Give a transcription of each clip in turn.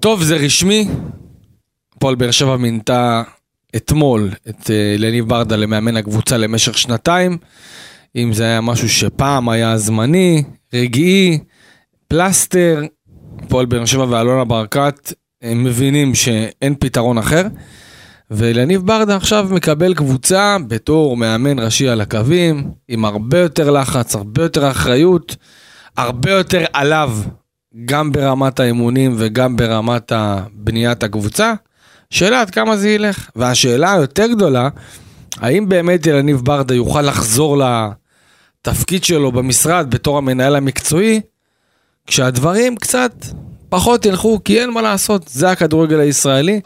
טוב, זה רשמי. הפועל באר שבע מינתה אתמול את אה, לניב ברדה למאמן הקבוצה למשך שנתיים. אם זה היה משהו שפעם היה זמני, רגעי, פלסטר, הפועל באר שבע ואלונה ברקת הם מבינים שאין פתרון אחר. ולניב ברדה עכשיו מקבל קבוצה בתור מאמן ראשי על הקווים, עם הרבה יותר לחץ, הרבה יותר אחריות, הרבה יותר עליו, גם ברמת האימונים וגם ברמת בניית הקבוצה. שאלה עד כמה זה ילך. והשאלה היותר גדולה, האם באמת ילניב ברדה יוכל לחזור לתפקיד שלו במשרד בתור המנהל המקצועי, כשהדברים קצת פחות ילכו, כי אין מה לעשות, זה הכדורגל הישראלי.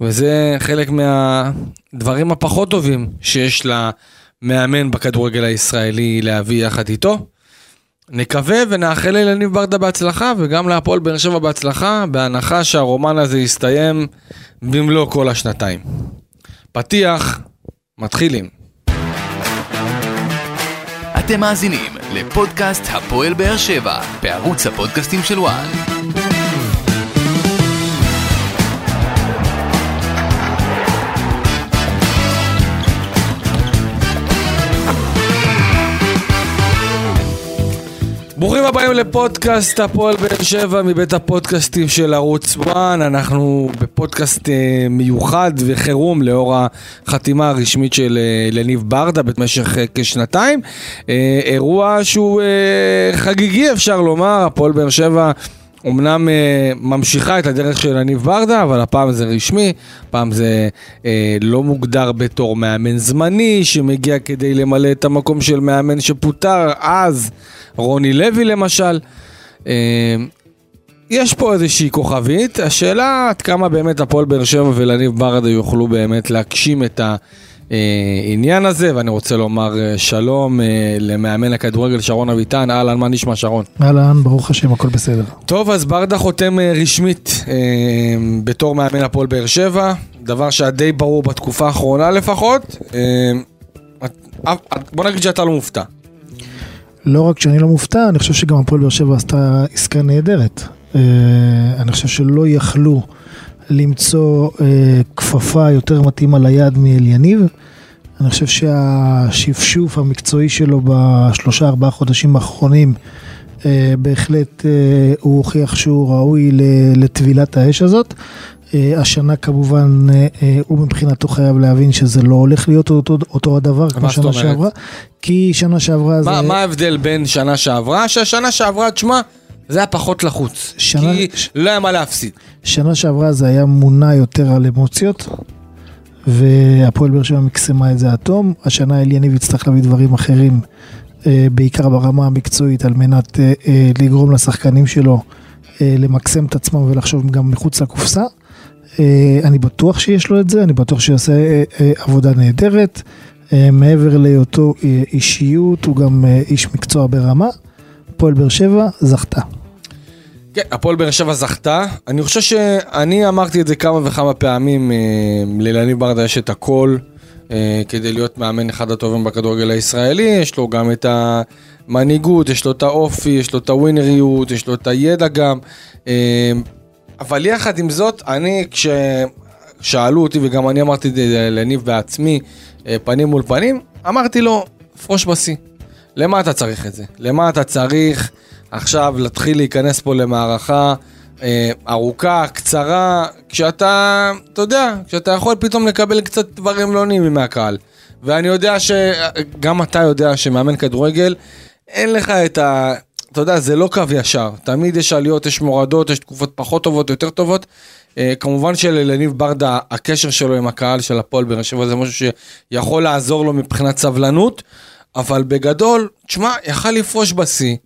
וזה חלק מהדברים הפחות טובים שיש למאמן בכדורגל הישראלי להביא יחד איתו. נקווה ונאחל לניב ברדה בהצלחה וגם להפועל באר שבע בהצלחה, בהנחה שהרומן הזה יסתיים במלוא כל השנתיים. פתיח, מתחילים. אתם מאזינים לפודקאסט הפועל באר שבע בערוץ הפודקאסטים של וואן. ברוכים הבאים לפודקאסט הפועל באר שבע מבית הפודקאסטים של ערוץ 1 אנחנו בפודקאסט אה, מיוחד וחירום לאור החתימה הרשמית של אה, לניב ברדה במשך אה, כשנתיים. אירוע שהוא חגיגי אפשר לומר. הפועל באר שבע אמנם אה, ממשיכה את הדרך של הניב ברדה, אבל הפעם זה רשמי, הפעם זה אה, לא מוגדר בתור מאמן זמני, שמגיע כדי למלא את המקום של מאמן שפוטר אז, רוני לוי למשל. אה, יש פה איזושהי כוכבית, השאלה עד כמה באמת הפועל באר שבע ולניב ברדה יוכלו באמת להגשים את ה... העניין הזה, ואני רוצה לומר אה, שלום אה, למאמן הכדורגל שרון אביטן, אהלן, מה נשמע שרון? אהלן, ברוך השם, הכל בסדר. טוב, אז ברדה חותם אה, רשמית בתור מאמן הפועל באר שבע, דבר שהיה די ברור בתקופה האחרונה לפחות. בוא נגיד שאתה לא מופתע. לא רק שאני לא מופתע, אני חושב שגם הפועל באר שבע עשתה עסקה נהדרת. אני חושב שלא יכלו למצוא אה, כפפה יותר מתאימה ליד מאליניב. אני חושב שהשפשוף המקצועי שלו בשלושה ארבעה חודשים האחרונים אה, בהחלט אה, הוא הוכיח שהוא ראוי לטבילת האש הזאת. אה, השנה כמובן אה, אה, הוא מבחינתו חייב להבין שזה לא הולך להיות אותו, אותו הדבר כמו שנה שעברה. כי שנה שעברה מה, זה... מה ההבדל בין שנה שעברה? שהשנה שעברה, תשמע, זה היה פחות לחוץ. שנה... כי לא היה מה להפסיד. שנה שעברה זה היה מונע יותר על אמוציות, והפועל באר שבע מקסמה את זה עד תום. השנה אליניב יצטרך להביא דברים אחרים, אה, בעיקר ברמה המקצועית, על מנת אה, אה, לגרום לשחקנים שלו למקסם את עצמם ולחשוב גם מחוץ לקופסה. אני בטוח שיש לו את זה, אני בטוח שהוא יעשה עבודה נהדרת. מעבר להיותו אישיות, הוא גם איש מקצוע ברמה. הפועל באר שבע זכתה. כן, הפועל באר שבע זכתה. אני חושב שאני אמרתי את זה כמה וכמה פעמים, אה, ללניב ברדה יש את הכל אה, כדי להיות מאמן אחד הטובים בכדורגל הישראלי, יש לו גם את המנהיגות, יש לו את האופי, יש לו את הווינריות, יש לו את הידע גם. אה, אבל יחד עם זאת, אני כששאלו אותי, וגם אני אמרתי את זה לניב בעצמי, פנים מול פנים, אמרתי לו, פרוש בשיא. למה אתה צריך את זה? למה אתה צריך עכשיו להתחיל להיכנס פה למערכה אה, ארוכה, קצרה, כשאתה, אתה יודע, כשאתה יכול פתאום לקבל קצת דברים לא נעימים מהקהל. ואני יודע שגם אתה יודע שמאמן כדורגל, אין לך את ה... אתה יודע, זה לא קו ישר. תמיד יש עליות, יש מורדות, יש תקופות פחות טובות, יותר טובות. אה, כמובן שלניב ברדה, הקשר שלו עם הקהל של הפועל באר שבע זה משהו שיכול לעזור לו מבחינת סבלנות. אבל בגדול, תשמע, יכל לפרוש בשיא,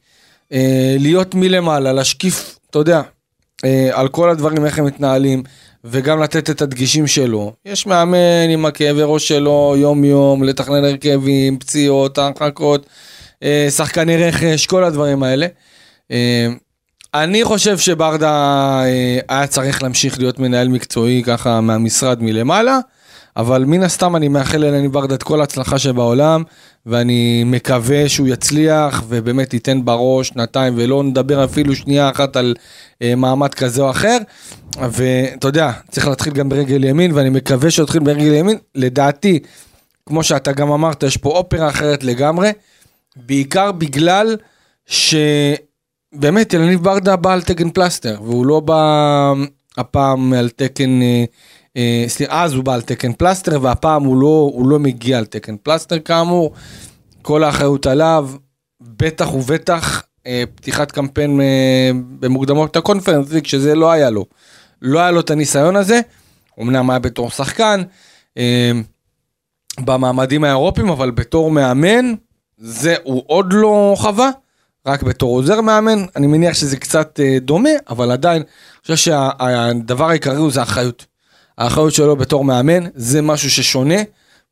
להיות מלמעלה, להשקיף, אתה יודע, אה, על כל הדברים, איך הם מתנהלים, וגם לתת את הדגישים שלו. יש מאמן עם הכאבי ראש שלו יום-יום, לתכנן הרכבים, פציעות, הרחקות, אה, שחקני רכש, כל הדברים האלה. אה, אני חושב שברדה אה, היה צריך להמשיך להיות מנהל מקצועי ככה מהמשרד מלמעלה. אבל מן הסתם אני מאחל לאלני ברדה את כל ההצלחה שבעולם, ואני מקווה שהוא יצליח ובאמת ייתן בראש שנתיים ולא נדבר אפילו שנייה אחת על אה, מעמד כזה או אחר. ואתה יודע, צריך להתחיל גם ברגל ימין, ואני מקווה שיתחיל ברגל ימין. לדעתי, כמו שאתה גם אמרת, יש פה אופרה אחרת לגמרי, בעיקר בגלל שבאמת אליניב ברדה בא על תקן פלסטר, והוא לא בא הפעם על תקן... אה, סליחה, אז הוא בא על תקן פלסטר, והפעם הוא לא, הוא לא מגיע על תקן פלסטר כאמור. כל האחריות עליו, בטח ובטח אה, פתיחת קמפיין אה, במוקדמות הקונפרנס, שזה לא היה לו. לא היה לו את הניסיון הזה, אמנם היה בתור שחקן, במעמדים האירופיים, אבל בתור מאמן, זה הוא עוד לא חווה, רק בתור עוזר מאמן, אני מניח שזה קצת דומה, אבל עדיין, אני חושב שהדבר העיקרי הוא זה האחריות. האחריות שלו בתור מאמן, זה משהו ששונה,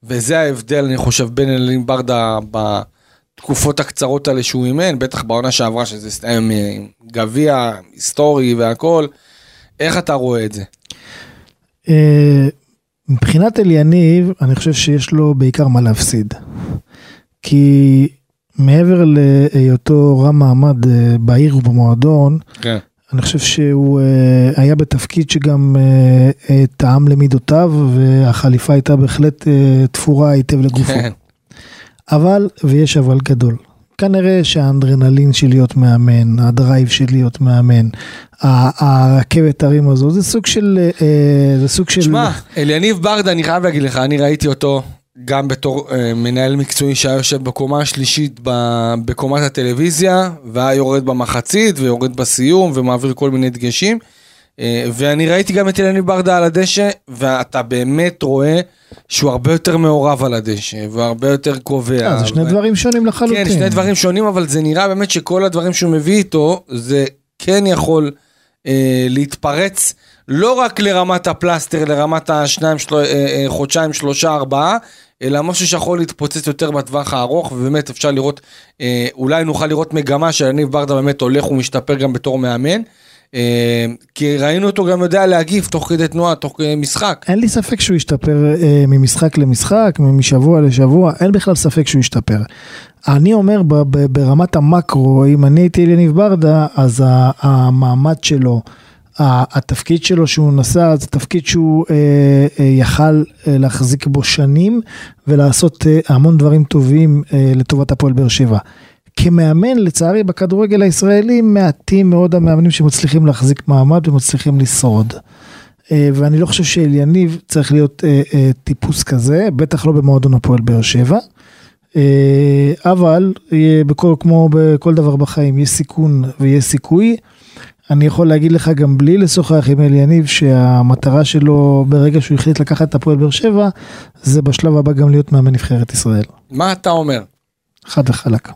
וזה ההבדל, אני חושב, בין אלין ברדה בתקופות הקצרות האלה שהוא אימן, בטח בעונה שעברה, שזה הסתיים עם גביע היסטורי והכל. איך אתה רואה את זה? אה, מבחינת אליניב, אני חושב שיש לו בעיקר מה להפסיד. כי מעבר להיותו רם מעמד אה, בעיר ובמועדון, כן. אני חושב שהוא uh, היה בתפקיד שגם uh, uh, טעם למידותיו, והחליפה הייתה בהחלט תפורה היטב לגופו. כן. אבל, ויש אבל גדול. כנראה שהאדרנלין של להיות מאמן, ה drive של להיות מאמן, הרכבת הרים הזו, זה סוג של... זה סוג של... שמע, אליניב ברדה, אני חייב להגיד לך, אני ראיתי אותו גם בתור אה, מנהל מקצועי שהיה יושב בקומה השלישית ב- בקומת הטלוויזיה, והיה יורד במחצית ויורד בסיום ומעביר כל מיני דגשים. אה, ואני ראיתי גם את אליניב ברדה על הדשא, ואתה באמת רואה שהוא הרבה יותר מעורב על הדשא, והרבה יותר קובע. אה, זה שני ו- דברים שונים לחלוטין. כן, שני דברים שונים, אבל זה נראה באמת שכל הדברים שהוא מביא איתו, זה כן יכול אה, להתפרץ, לא רק לרמת הפלסטר, לרמת השניים, של... אה, אה, חודשיים, שלושה, ארבעה, אלא משהו שיכול להתפוצץ יותר בטווח הארוך, ובאמת אפשר לראות, אה, אולי נוכל לראות מגמה שיניב ברדה באמת הולך ומשתפר גם בתור מאמן. כי ראינו אותו גם יודע להגיב תוך כדי תנועה, תוך כדי משחק. אין לי ספק שהוא ישתפר אה, ממשחק למשחק, משבוע לשבוע, אין בכלל ספק שהוא ישתפר. אני אומר ברמת המקרו, אם אני הייתי אליניב ברדה, אז המעמד שלו, התפקיד שלו שהוא נשא, זה תפקיד שהוא אה, אה, יכל אה, להחזיק בו שנים ולעשות אה, המון דברים טובים אה, לטובת הפועל באר שבע. כמאמן, לצערי, בכדורגל הישראלי, מעטים מאוד המאמנים שמצליחים להחזיק מעמד ומצליחים לשרוד. אה, ואני לא חושב שאליניב צריך להיות אה, אה, טיפוס כזה, בטח לא במועדון הפועל באר שבע. אה, אבל אה, בכל, כמו בכל דבר בחיים, יש סיכון ויש סיכוי. אני יכול להגיד לך גם בלי לשוחח עם אליניב שהמטרה שלו ברגע שהוא החליט לקחת את הפועל באר שבע, זה בשלב הבא גם להיות מאמן נבחרת ישראל. מה אתה אומר? חד וחלק.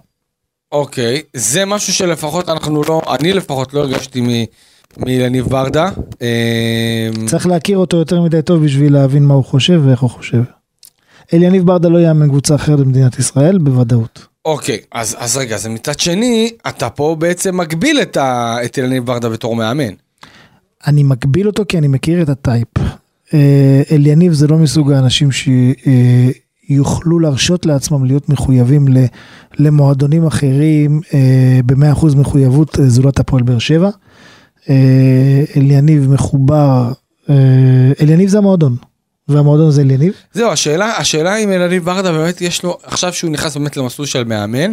אוקיי, זה משהו שלפחות אנחנו לא, אני לפחות לא הרגשתי מ- מאליניב ברדה. אה, צריך להכיר אותו יותר מדי טוב בשביל להבין מה הוא חושב ואיך הוא חושב. אליניב ברדה לא יאמן קבוצה אחרת במדינת ישראל, בוודאות. אוקיי, אז, אז רגע, אז מצד שני, אתה פה בעצם מגביל את, ה, את אליניב ברדה בתור מאמן. אני מגביל אותו כי אני מכיר את הטייפ. אה, אליניב זה לא מסוג האנשים שיוכלו להרשות לעצמם להיות מחויבים למועדונים אחרים אה, ב-100% מחויבות אה, זולת הפועל באר שבע. אה, אליניב מחובר, אה, אליניב זה המועדון, והמועדון זה אליניב. זהו, השאלה, השאלה אם אליניב ברדה באמת יש לו, עכשיו שהוא נכנס באמת למסלול של מאמן,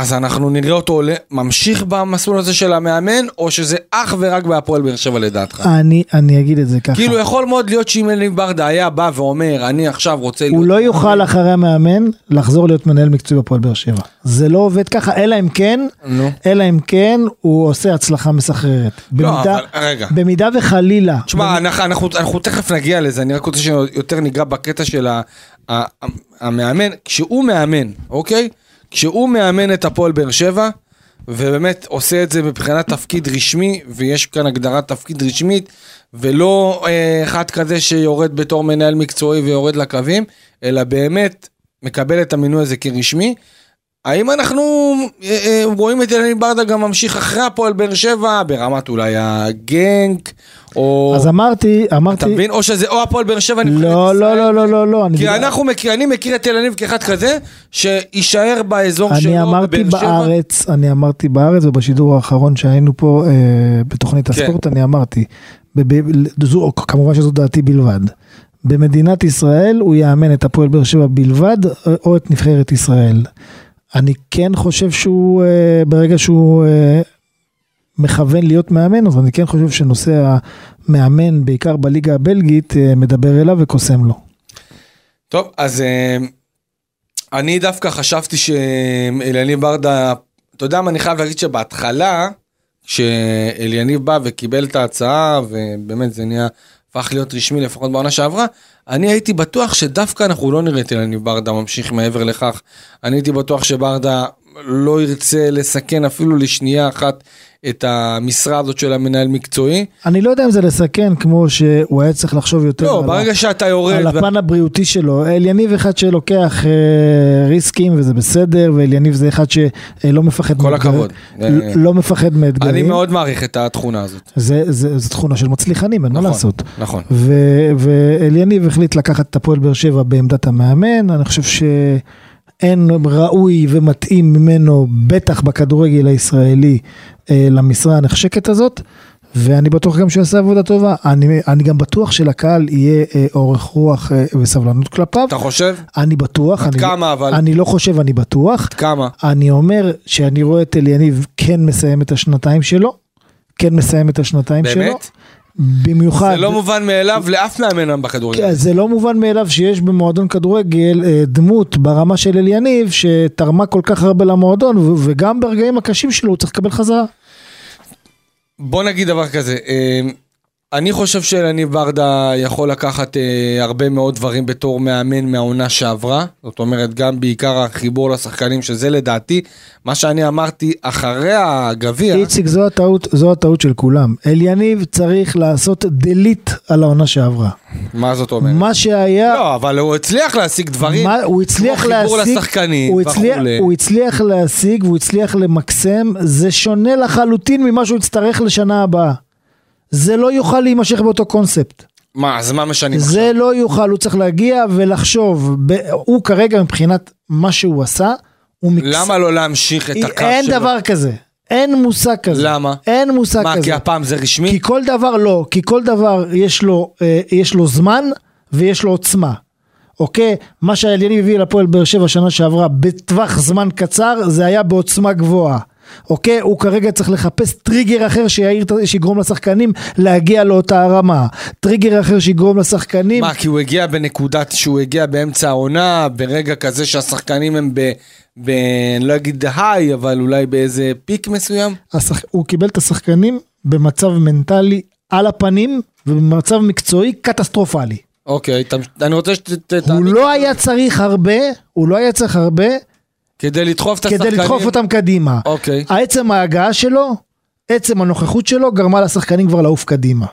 אז אנחנו נראה אותו עולה, ממשיך במסלול הזה של המאמן, או שזה אך ורק בהפועל באר שבע לדעתך? אני, אני אגיד את זה ככה. כאילו יכול מאוד להיות שאם אליניב ברדה היה בא ואומר, אני עכשיו רוצה להיות... הוא לא יוכל אחרי המאמן לחזור להיות מנהל מקצועי בפועל באר שבע. זה לא עובד ככה, אלא אם כן, נו. אלא אם כן הוא עושה הצלחה מסחררת. לא, במידה, אבל רגע. במידה וחלילה, תשמע, אנחנו, אנחנו, אנחנו תכף נגיע לזה, אני רק רוצה שיותר ניגע בקטע של ה, ה, המאמן, כשהוא מאמן, אוקיי? כשהוא מאמן את הפועל באר שבע, ובאמת עושה את זה מבחינת תפקיד רשמי, ויש כאן הגדרת תפקיד רשמית, ולא אה, אחד כזה שיורד בתור מנהל מקצועי ויורד לקווים, אלא באמת מקבל את המינוי הזה כרשמי. האם אנחנו אה, אה, רואים את אליניב ברדה גם ממשיך אחרי הפועל באר שבע, ברמת אולי הגנק, או... אז אמרתי, אמרתי... אתה מבין? או שזה או הפועל באר שבע נבחרת לא, ישראל. לא, לא, לא, לא, לא. אני כי דיבר- אנחנו מכיר, אני מכיר את אליניב כאחד כזה, שיישאר באזור שלו, אני אמרתי בבאר שבע. בארץ, אני אמרתי בארץ, ובשידור האחרון שהיינו פה אה, בתוכנית כן. הספורט, אני אמרתי, ב- ב- זו, כמובן שזו דעתי בלבד. במדינת ישראל הוא יאמן את הפועל באר שבע בלבד, אה, או את נבחרת ישראל. אני כן חושב שהוא, אה, ברגע שהוא אה, מכוון להיות מאמן, אז אני כן חושב שנושא המאמן, בעיקר בליגה הבלגית, אה, מדבר אליו וקוסם לו. טוב, אז אה, אני דווקא חשבתי שאליניב ברדה, אתה יודע מה, אני חייב להגיד שבהתחלה, כשאליניב בא וקיבל את ההצעה, ובאמת זה נהיה, הפך להיות רשמי לפחות בעונה שעברה, אני הייתי בטוח שדווקא אנחנו לא נראה את אליניב ברדה ממשיך מעבר לכך. אני הייתי בטוח שברדה לא ירצה לסכן אפילו לשנייה אחת את המשרה הזאת של המנהל מקצועי. אני לא יודע אם זה לסכן כמו שהוא היה צריך לחשוב יותר לא, על ברגע שאתה יורד... על ו- הפן הבריאותי שלו. אליניב אחד שלוקח אה, ריסקים וזה בסדר, ואליניב זה אחד שלא מפחד כל מאתגר- הכבוד. ל- לא מפחד מאתגרים. אני מאוד מעריך את התכונה הזאת. זה, זה, זה תכונה של מצליחנים, אין מה נכון, לעשות. נכון. ו- ואליניב החליט לקחת את הפועל באר שבע בעמדת המאמן, אני חושב שאין ראוי ומתאים ממנו, בטח בכדורגל הישראלי, אה, למשרה הנחשקת הזאת. ואני בטוח גם שהוא יעשה עבודה טובה. אני, אני גם בטוח שלקהל יהיה אה, אורך רוח אה, וסבלנות כלפיו. אתה חושב? אני בטוח. עד אני, כמה אבל? אני לא חושב, אני בטוח. עד כמה? אני אומר שאני רואה את אליניב כן מסיים את השנתיים שלו. כן מסיים את השנתיים שלו. באמת? במיוחד. זה לא מובן מאליו לאף מאמן בכדורגל. כן, זה לא מובן מאליו שיש במועדון כדורגל אה, דמות ברמה של אליניב שתרמה כל כך הרבה למועדון וגם ברגעים הקשים שלו הוא צריך לקבל חזרה. בוא נגיד דבר כזה, אה, אני חושב שאליניב ברדה יכול לקחת אה, הרבה מאוד דברים בתור מאמן מהעונה שעברה. זאת אומרת, גם בעיקר החיבור לשחקנים, שזה לדעתי, מה שאני אמרתי אחרי הגביע. איציק זו הטעות, זו הטעות של כולם. אליניב צריך לעשות דליט על העונה שעברה. מה זאת אומרת? מה שהיה, לא, אבל הוא הצליח להשיג דברים. מה, הוא הצליח כמו חיבור להשיג, לשחקנים הוא הצליח, וכולי. הוא הצליח להשיג והוא הצליח למקסם, זה שונה לחלוטין ממה שהוא יצטרך לשנה הבאה. זה לא יוכל להימשך באותו קונספט. מה, אז מה משנים עכשיו? זה לא יוכל, הוא צריך להגיע ולחשוב, ב- הוא כרגע מבחינת מה שהוא עשה, הוא מקס... למה לא להמשיך את הקו אין שלו? דבר כזה, אין מושג כזה. למה? אין מושג מה, כזה. כי הפעם זה רשמי? כי כל דבר לא, כי כל דבר יש לו, אה, יש לו זמן ויש לו עוצמה. אוקיי? מה שהאליניב הביא לפועל באר שבע שנה שעברה בטווח זמן קצר, זה היה בעוצמה גבוהה. אוקיי? הוא כרגע צריך לחפש טריגר אחר שיעיר, שיגרום לשחקנים להגיע לאותה הרמה. טריגר אחר שיגרום לשחקנים... מה, כי הוא הגיע בנקודת שהוא הגיע באמצע העונה, ברגע כזה שהשחקנים הם ב... ב... אני לא אגיד היי, אבל אולי באיזה פיק מסוים? השח... הוא קיבל את השחקנים במצב מנטלי על הפנים ובמצב מקצועי קטסטרופלי. אוקיי, ת... אני רוצה שת... הוא לא היה צריך הרבה, הוא לא היה צריך הרבה כדי לדחוף את השחקנים. כדי לדחוף אותם קדימה. אוקיי. עצם ההגעה שלו, עצם הנוכחות שלו, גרמה לשחקנים כבר לעוף קדימה.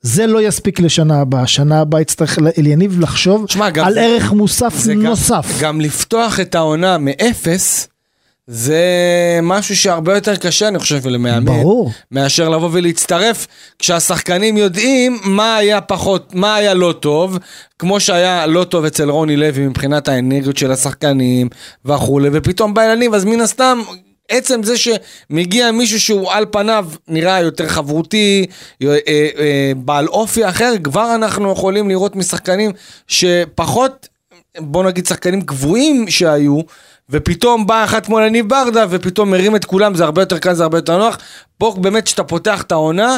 זה לא יספיק לשנה הבאה, שנה הבאה יצטרך אליניב לחשוב גם על זה- ערך מוסף זה גם- נוסף. גם לפתוח את העונה מאפס, זה משהו שהרבה יותר קשה, אני חושב, למאמן. ברור. מאשר לבוא ולהצטרף כשהשחקנים יודעים מה היה פחות, מה היה לא טוב, כמו שהיה לא טוב אצל רוני לוי מבחינת האנרגיות של השחקנים וכולי, ופתאום בא אליניב, אז מן הסתם, עצם זה שמגיע מישהו שהוא על פניו נראה יותר חברותי, אה, אה, בעל אופי אחר, כבר אנחנו יכולים לראות משחקנים שפחות, בוא נגיד שחקנים קבועים שהיו, ופתאום בא אחת כמו יניב ברדה, ופתאום מרים את כולם, זה הרבה יותר קל, זה הרבה יותר נוח. פה באמת כשאתה פותח את העונה,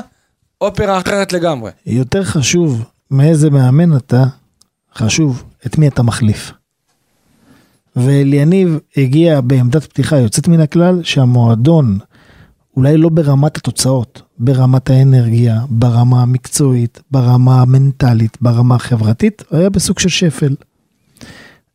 אופרה אחרת לגמרי. יותר חשוב מאיזה מאמן אתה, חשוב את מי אתה מחליף. ואליניב הגיע בעמדת פתיחה יוצאת מן הכלל, שהמועדון, אולי לא ברמת התוצאות, ברמת האנרגיה, ברמה המקצועית, ברמה המנטלית, ברמה החברתית, היה בסוג של שפל.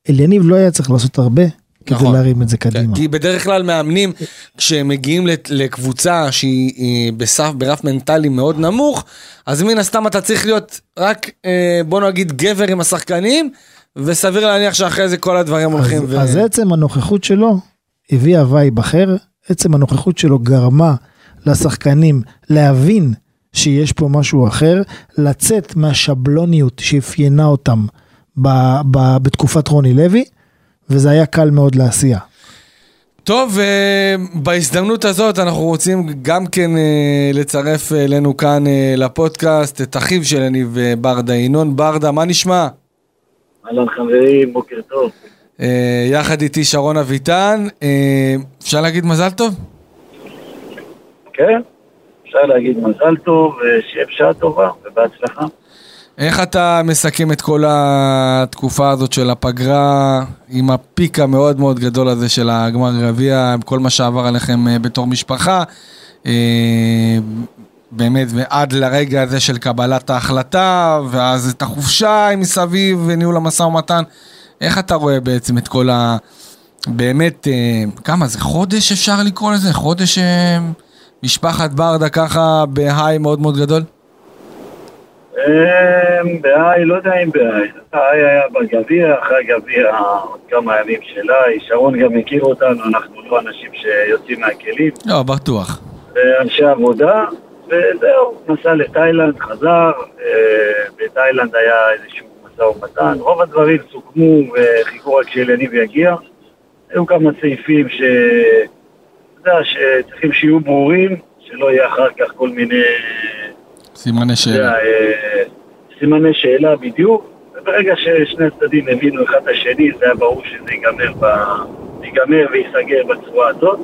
אליניב לא היה צריך לעשות הרבה כדי נכון. להרים את זה קדימה. כי בדרך כלל מאמנים, כשהם מגיעים לקבוצה שהיא היא בסף, ברף מנטלי מאוד נמוך, אז מן הסתם אתה צריך להיות רק, אה, בוא נגיד, גבר עם השחקנים, וסביר להניח שאחרי זה כל הדברים הולכים אז, ו... אז עצם הנוכחות שלו הביא ה vibe אחר, עצם הנוכחות שלו גרמה לשחקנים להבין שיש פה משהו אחר, לצאת מהשבלוניות שאפיינה אותם ב, ב, בתקופת רוני לוי, וזה היה קל מאוד לעשייה. טוב, אה, בהזדמנות הזאת אנחנו רוצים גם כן אה, לצרף אלינו כאן אה, לפודקאסט את אחיו של אליניב ברדה, ינון ברדה, מה נשמע? אהלן חברים, בוקר טוב. יחד איתי שרון אביטן, אפשר להגיד מזל טוב? כן, אפשר להגיד מזל טוב, שיהיה בשעה טובה ובהצלחה. איך אתה מסכם את כל התקופה הזאת של הפגרה עם הפיק המאוד מאוד גדול הזה של הגמר גביע, עם כל מה שעבר עליכם אה, בתור משפחה, אה, באמת, ועד לרגע הזה של קבלת ההחלטה, ואז את החופשה מסביב וניהול המשא ומתן, איך אתה רואה בעצם את כל ה... באמת, אה, כמה זה חודש אפשר לקרוא לזה? חודש משפחת ברדה ככה בהיי מאוד מאוד גדול? אמ, בהיי, לא יודע אם בהיי. ההיי היה בגביע, אחרי הגביע עוד כמה ימים שלה. שרון גם מכיר אותנו, אנחנו לא אנשים שיוצאים מהכלים. לא, בטוח. אנשי עבודה, וזהו, נסע לתאילנד, חזר, אה, בתאילנד היה איזשהו משא ומתן. רוב הדברים סוכמו וחיכו רק שאליניב יגיע. היו כמה סעיפים ש... אתה יודע, שצריכים שיהיו ברורים, שלא יהיה אחר כך כל מיני סימני שאלה. אה, סימני שאלה בדיוק, וברגע ששני הצדדים הבינו אחד את השני, זה היה ברור שזה ייגמר, ב... ייגמר וייסגר בצורה הזאת.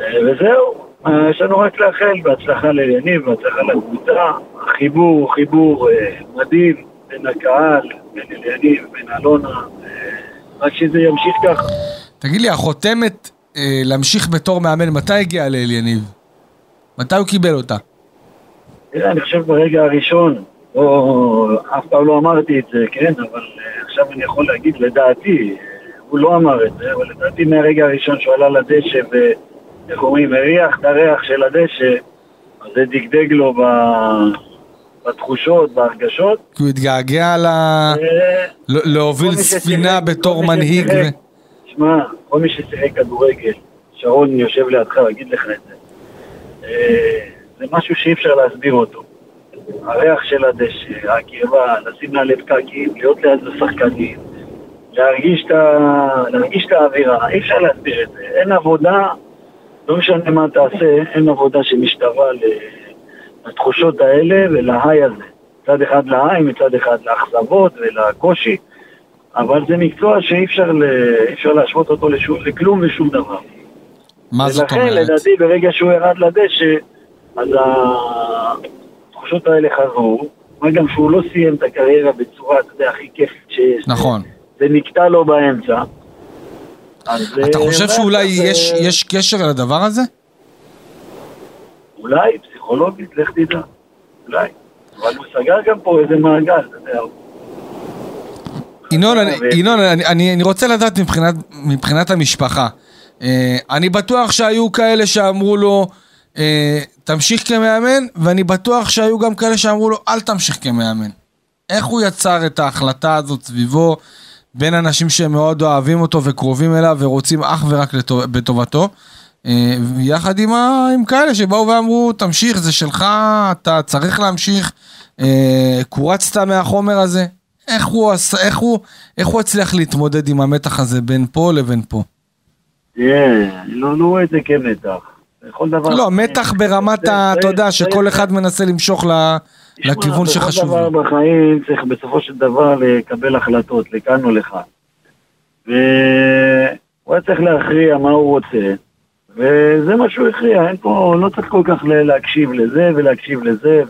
אה, וזהו, אה, יש לנו רק לאחל בהצלחה ליניב, בהצלחה לקבוצה. החיבור הוא חיבור מדהים בין הקהל, בין אליניב, בין אלונה, רק שזה ימשיך ככה. תגיד לי, החותמת להמשיך בתור מאמן, מתי הגיעה לאליניב? מתי הוא קיבל אותה? תראה, אני חושב ברגע הראשון, או אף פעם לא אמרתי את זה, כן, אבל uh, עכשיו אני יכול להגיד, לדעתי, הוא לא אמר את זה, אבל לדעתי מהרגע הראשון שהוא עלה לדשא ואיך אומרים, הריח את הריח של הדשא, אז זה דגדג לו ב... בתחושות, בהרגשות. כי הוא התגעגע ל... אה, להוביל ספינה בתור מנהיג. שמע, כל מי ששיחק כדורגל, שרון יושב לידך, אגיד לך את זה. זה משהו שאי אפשר להסביר אותו. הריח של הדשא, הקרבה, לשים לה לב קקים, להיות ליד השחקנים, להרגיש ה... להרגיש את האווירה, אי אפשר להסביר את זה. אין עבודה, לא משנה מה תעשה, אין עבודה שמשתווה לתחושות האלה ולהיי הזה. מצד אחד להיי, מצד אחד לאכזבות ולקושי, אבל זה מקצוע שאי אפשר, ל... אפשר להשוות אותו לשום, לכלום ושום דבר. מה זאת אומרת? ולכן, לדעתי, ברגע שהוא ירד לדשא, אז התחושות האלה חזרו, מה גם שהוא לא סיים את הקריירה בצורה, אתה יודע, הכי כיפית שיש. נכון. זה נקטע לו באמצע. אתה חושב אה, שאולי יש, יש קשר לדבר הזה? אולי, פסיכולוגית, לך תדע. אולי. אבל הוא סגר גם פה איזה מעגל, אתה יודע. ינון, אני, ינון אני, אני, רוצה לדעת מבחינת, מבחינת המשפחה. אה, אני בטוח שהיו כאלה שאמרו לו, אה, תמשיך כמאמן, ואני בטוח שהיו גם כאלה שאמרו לו, אל תמשיך כמאמן. איך הוא יצר את ההחלטה הזאת סביבו, בין אנשים שמאוד אוהבים אותו וקרובים אליו ורוצים אך ורק לטוב, בטובתו, אה, יחד עם, ה, עם כאלה שבאו ואמרו, תמשיך, זה שלך, אתה צריך להמשיך, אה, קורצת מהחומר הזה. איך הוא, איך, הוא, איך הוא הצליח להתמודד עם המתח הזה בין פה לבין פה? כן, לא, לא רואה את זה כמתח. בכל דבר... לא, מתח ברמת ה... אתה יודע, שכל אחד מנסה למשוך לכיוון שחשוב לו. בכל דבר בחיים צריך בסופו של דבר לקבל החלטות, לכאן או לכאן. והוא היה צריך להכריע מה הוא רוצה, וזה מה שהוא הכריע, אין פה, לא צריך כל כך להקשיב לזה ולהקשיב לזה,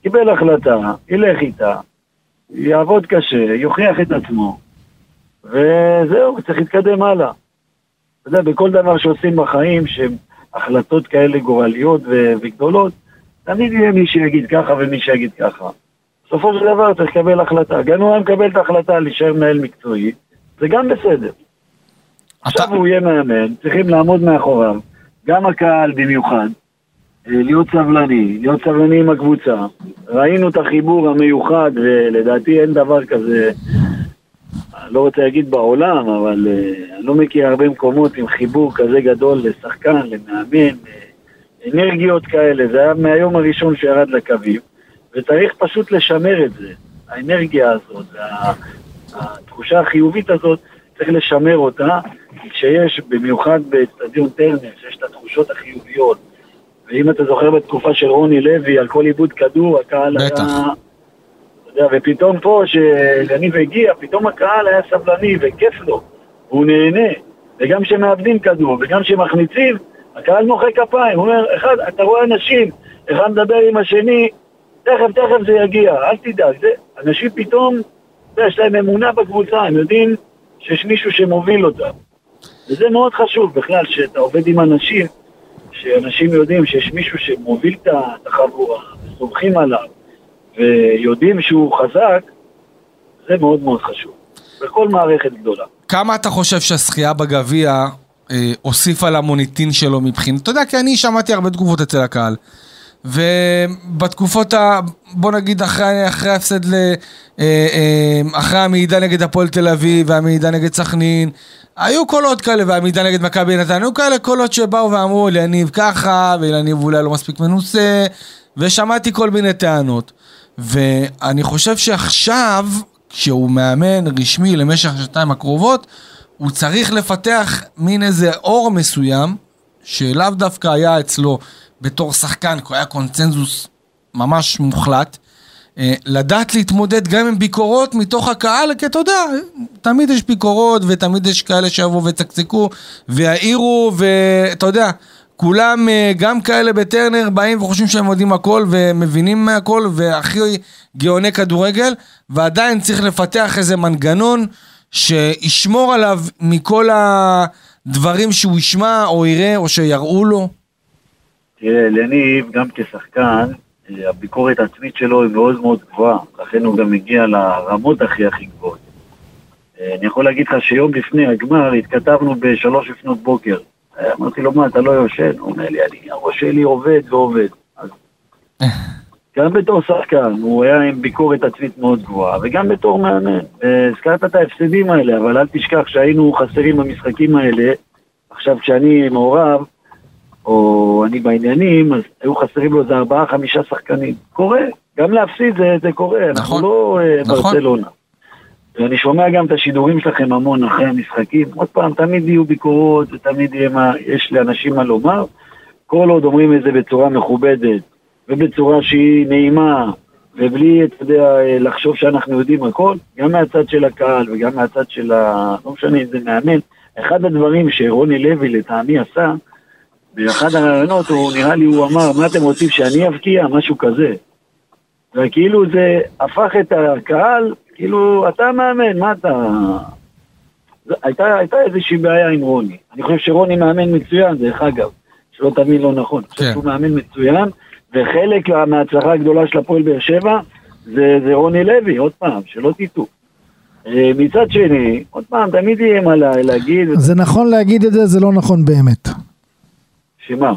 וקיבל החלטה, ילך איתה, יעבוד קשה, יוכיח את עצמו, וזהו, צריך להתקדם הלאה. אתה יודע, בכל דבר שעושים בחיים, שהם החלטות כאלה גורליות ו- וגדולות, תמיד יהיה מי שיגיד ככה ומי שיגיד ככה. בסופו של דבר צריך לקבל החלטה. גם אם הוא היה מקבל את ההחלטה להישאר מנהל מקצועי, זה גם בסדר. אתה... עכשיו הוא יהיה מאמן, צריכים לעמוד מאחוריו, גם הקהל במיוחד, אה, להיות סבלני, להיות סבלני עם הקבוצה. ראינו את החיבור המיוחד, ולדעתי אין דבר כזה. לא רוצה להגיד בעולם, אבל uh, אני לא מכיר הרבה מקומות עם חיבור כזה גדול לשחקן, למאמן, uh, אנרגיות כאלה, זה היה מהיום הראשון שירד לקווים, וצריך פשוט לשמר את זה, האנרגיה הזאת, התחושה החיובית הזאת, צריך לשמר אותה, כשיש, במיוחד באצטדיון טרנר, שיש את התחושות החיוביות, ואם אתה זוכר בתקופה של רוני לוי, על כל עיבוד כדור, הקהל. היה... יודע, ופתאום פה, שגניב הגיע, פתאום הקהל היה סבלני וכיף לו, והוא נהנה. וגם כשמאבדים כדור, וגם כשמחמיצים, הקהל מוחא כפיים. הוא אומר, אחד, אתה רואה אנשים, אחד מדבר עם השני, תכף, תכף זה יגיע, אל תדאג. זה, אנשים פתאום, יש להם אמונה בקבוצה, הם יודעים שיש מישהו שמוביל אותם. וזה מאוד חשוב בכלל, שאתה עובד עם אנשים, שאנשים יודעים שיש מישהו שמוביל את החבורה, וסומכים עליו, ויודעים שהוא חזק, זה מאוד מאוד חשוב. בכל מערכת גדולה. כמה אתה חושב שהזכייה בגביע אה, הוסיפה למוניטין שלו מבחינת... אתה יודע, כי אני שמעתי הרבה תגובות אצל הקהל. ובתקופות ה... בוא נגיד אחרי, אחרי ההפסד ל... אה, אה, אחרי המעידה נגד הפועל תל אביב והמעידה נגד סכנין, היו קולות כאלה, והעמידה נגד מכבי נתניה, היו כאלה קולות שבאו ואמרו, ליניב ככה, וליניב אולי לא מספיק מנוסה, ושמעתי כל מיני טענות. ואני חושב שעכשיו, כשהוא מאמן רשמי למשך השנתיים הקרובות, הוא צריך לפתח מין איזה אור מסוים, שלאו דווקא היה אצלו בתור שחקן, כי הוא היה קונצנזוס ממש מוחלט. אה, לדעת להתמודד גם עם ביקורות מתוך הקהל, כי אתה יודע, תמיד יש ביקורות ותמיד יש כאלה שיבואו ויצקצקו ויעירו ואתה יודע, כולם, אה, גם כאלה בטרנר, באים וחושבים שהם יודעים הכל ומבינים מהכל והכי גאוני כדורגל ועדיין צריך לפתח איזה מנגנון שישמור עליו מכל הדברים שהוא ישמע או יראה או שיראו לו. תראה, לניב, גם כשחקן, אה, הביקורת העצמית שלו היא מאוד מאוד גבוהה, לכן הוא גם מגיע לרמות הכי הכי גבוהות. אה, אני יכול להגיד לך שיום לפני הגמר התכתבנו בשלוש לפנות בוקר. אמרתי לו, מה, אתה לא יושן? הוא אומר לי, אני, הראש שלי עובד ועובד. אז גם בתור שחקן, הוא היה עם ביקורת עצמית מאוד גבוהה, וגם בתור מאמן. הזכרת את ההפסדים האלה, אבל אל תשכח שהיינו חסרים במשחקים האלה. עכשיו, כשאני מעורב, או אני בעניינים, אז היו חסרים לו איזה ארבעה, חמישה שחקנים. קורה, גם להפסיד זה, זה קורה, נכון, אנחנו לא אה, נכון. ברצלונה. ואני שומע גם את השידורים שלכם המון אחרי המשחקים. עוד פעם, תמיד יהיו ביקורות, ותמיד יהיה מה, יש לאנשים מה לומר. כל עוד אומרים את זה בצורה מכובדת, ובצורה שהיא נעימה, ובלי, אתה יודע, לחשוב שאנחנו יודעים הכל, גם מהצד של הקהל וגם מהצד של ה... לא משנה אם זה מאמן. אחד הדברים שרוני לוי לטעמי עשה, באחד הרעיונות הוא נראה לי, הוא אמר, מה אתם רוצים שאני אבקיע? משהו כזה. וכאילו זה הפך את הקהל, כאילו, אתה מאמן, מה אתה... הייתה, הייתה איזושהי בעיה עם רוני. אני חושב שרוני מאמן מצוין, דרך אגב, שלא תמיד לא נכון. כן. שהוא מאמן מצוין, וחלק מההצלחה הגדולה של הפועל באר שבע זה, זה רוני לוי, עוד פעם, שלא תטעו. אה, מצד שני, עוד פעם, תמיד יהיה מה לה- להגיד, זה נכון להגיד את זה, זה לא נכון באמת. שמה?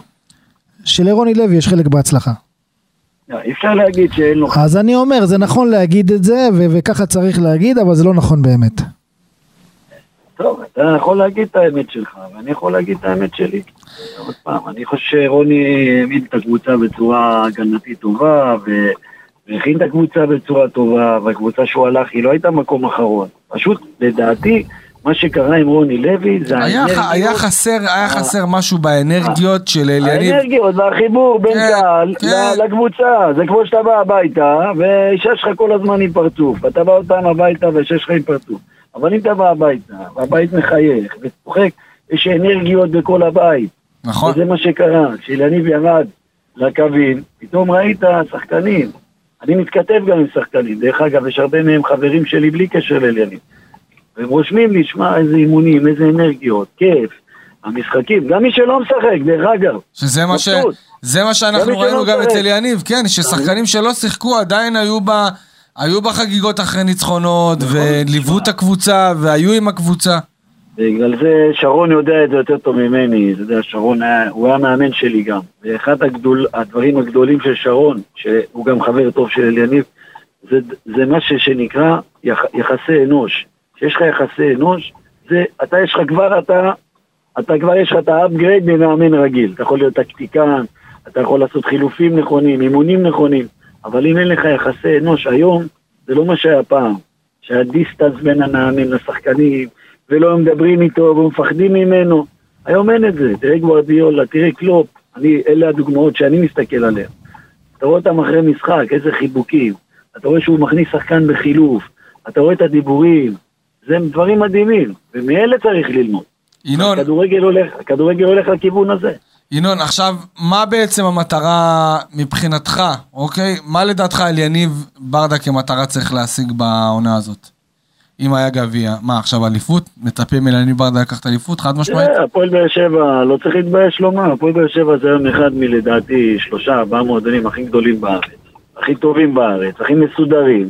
שלרוני לוי יש חלק בהצלחה. לא, אי אפשר להגיד שאין לו... אז אני אומר, זה נכון להגיד את זה, וככה צריך להגיד, אבל זה לא נכון באמת. טוב, אתה יכול להגיד את האמת שלך, ואני יכול להגיד את האמת שלי. עוד פעם, אני חושב שרוני העמיד את הקבוצה בצורה הגנתית טובה. והכין את הקבוצה בצורה טובה, והקבוצה שהוא הלך היא לא הייתה מקום אחרון. פשוט, לדעתי, מה שקרה עם רוני לוי זה היה, האנרגיות, היה חסר, היה חסר משהו באנרגיות של אליניב. האנרגיות והחיבור בין כן, קהל כן. לקבוצה. זה כמו שאתה בא הביתה, ואישה שלך כל הזמן עם פרצוף. אתה בא עוד פעם הביתה ואישה שלך עם פרצוף. אבל אם אתה בא הביתה, והבית מחייך וצוחק, יש אנרגיות בכל הבית. נכון. וזה מה שקרה, כשאליניב ירד לקווים, פתאום ראית שחקנים. אני מתכתב גם עם שחקנים, דרך אגב, יש הרבה מהם חברים שלי בלי קשר לאליניב. והם רושמים לי, שמע, איזה אימונים, איזה אנרגיות, כיף. המשחקים, גם מי שלא משחק, דרך אגב. שזה מה, ש... זה מה שאנחנו ראינו גם משחק. אצל יניב, כן, ששחקנים שלא שיחקו עדיין היו, ב... היו בחגיגות אחרי ניצחונות, נכון. וליוו את הקבוצה, והיו עם הקבוצה. בגלל זה שרון יודע את זה יותר טוב ממני, אתה יודע, שרון היה, הוא היה מאמן שלי גם. ואחד הגדול, הדברים הגדולים של שרון, שהוא גם חבר טוב של אליניב, זה, זה מה שנקרא יח, יחסי אנוש. שיש לך יחסי אנוש, זה, אתה יש לך כבר, אתה, אתה כבר יש לך את ה upgrade ממאמן רגיל. אתה יכול להיות טקטיקן, אתה יכול לעשות חילופים נכונים, אימונים נכונים, אבל אם אין לך יחסי אנוש היום, זה לא מה שהיה פעם. שהיה distance בין המאמן לשחקנים, ולא מדברים איתו ומפחדים ממנו. היום אין את זה, תראה גוורדיולה, תראה קלופ, אני, אלה הדוגמאות שאני מסתכל עליהן. אתה רואה אותם אחרי משחק, איזה חיבוקים. אתה רואה שהוא מכניס שחקן בחילוף, אתה רואה את הדיבורים, זה דברים מדהימים, ומאלה צריך ללמוד. ינון, הכדורגל הולך, הכדורגל הולך לכיוון הזה. ינון, עכשיו, מה בעצם המטרה מבחינתך, אוקיי? מה לדעתך אליניב ברדה כמטרה צריך להשיג בעונה הזאת? אם היה גביע. מה, עכשיו אליפות? מצפה מאליניב ברדה לקחת אליפות? חד משמעית? תראה, הפועל באר שבע, לא צריך להתבייש לומר, הפועל באר שבע זה היום אחד מלדעתי שלושה, ארבעה מועדונים הכי גדולים בארץ. הכי טובים בארץ, הכי מסודרים.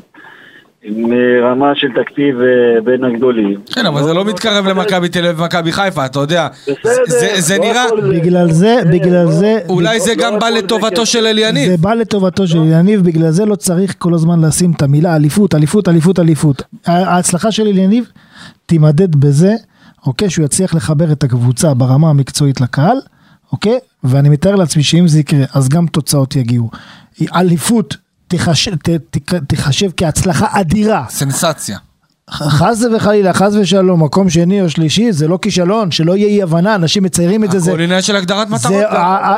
עם אה, רמה של תקציב אה, בין הגדולים. כן, אבל זה לא מתקרב למכבי תל אביב ומכבי חיפה, אתה יודע. בסדר, זה- זה לא נראה... בגלל זה, בגלל זה... אולי זה לא גם בא לטובתו. של אליניב. זה בא לטובתו של יניב, בגלל זה לא צריך כל הזמן לשים את המילה אליפות, אליפות, אליפות, אליפות. ההצלחה של יניב תימדד בזה, אוקיי, שהוא יצליח לחבר את הקבוצה ברמה המקצועית לקהל, אוקיי, ואני מתאר לעצמי שאם זה יקרה, אז גם תוצאות יגיעו. אליפות תיחשב, ת- תק- תיחשב כהצלחה אדירה. סנסציה. חס וחלילה, חס ושלום, מקום שני או שלישי, זה לא כישלון, שלא יהיה אי הבנה, אנשים מציירים את זה, זה... הכל עניין של הגדרת מטרות. זה, אה.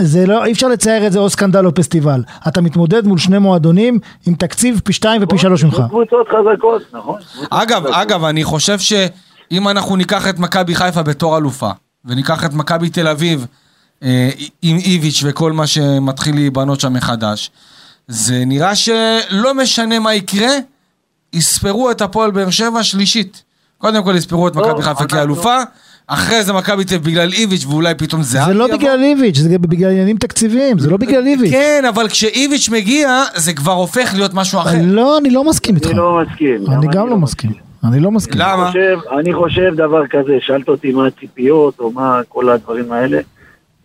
זה לא, אי אפשר לצייר את זה או סקנדל או פסטיבל. אתה מתמודד מול שני מועדונים עם תקציב פי שתיים ופי שלוש ממך. קבוצות חזקות, נכון. אגב. אגב, אני חושב שאם אנחנו ניקח את מכבי חיפה בתור אלופה, וניקח את מכבי תל אביב אה, עם איביץ' וכל מה שמתחיל להיבנות שם מחדש, זה נראה שלא משנה מה יקרה, יספרו את הפועל באר שבע שלישית. קודם כל יספרו את לא, מכבי חיפה כאלופה, אחרי זה מכבי תל אביב בגלל איביץ' ואולי פתאום זה... זה לא בגלל איביץ', זה בגלל עניינים תקציביים, זה לא בגלל איביץ'. כן, אבל כשאיביץ' מגיע, זה כבר הופך להיות משהו אחר. לא, אני לא מסכים איתך. אני לא מסכים. אני גם לא מסכים. אני לא מסכים. למה? אני חושב, אני חושב דבר כזה, שאלת אותי מה הציפיות או מה כל הדברים האלה.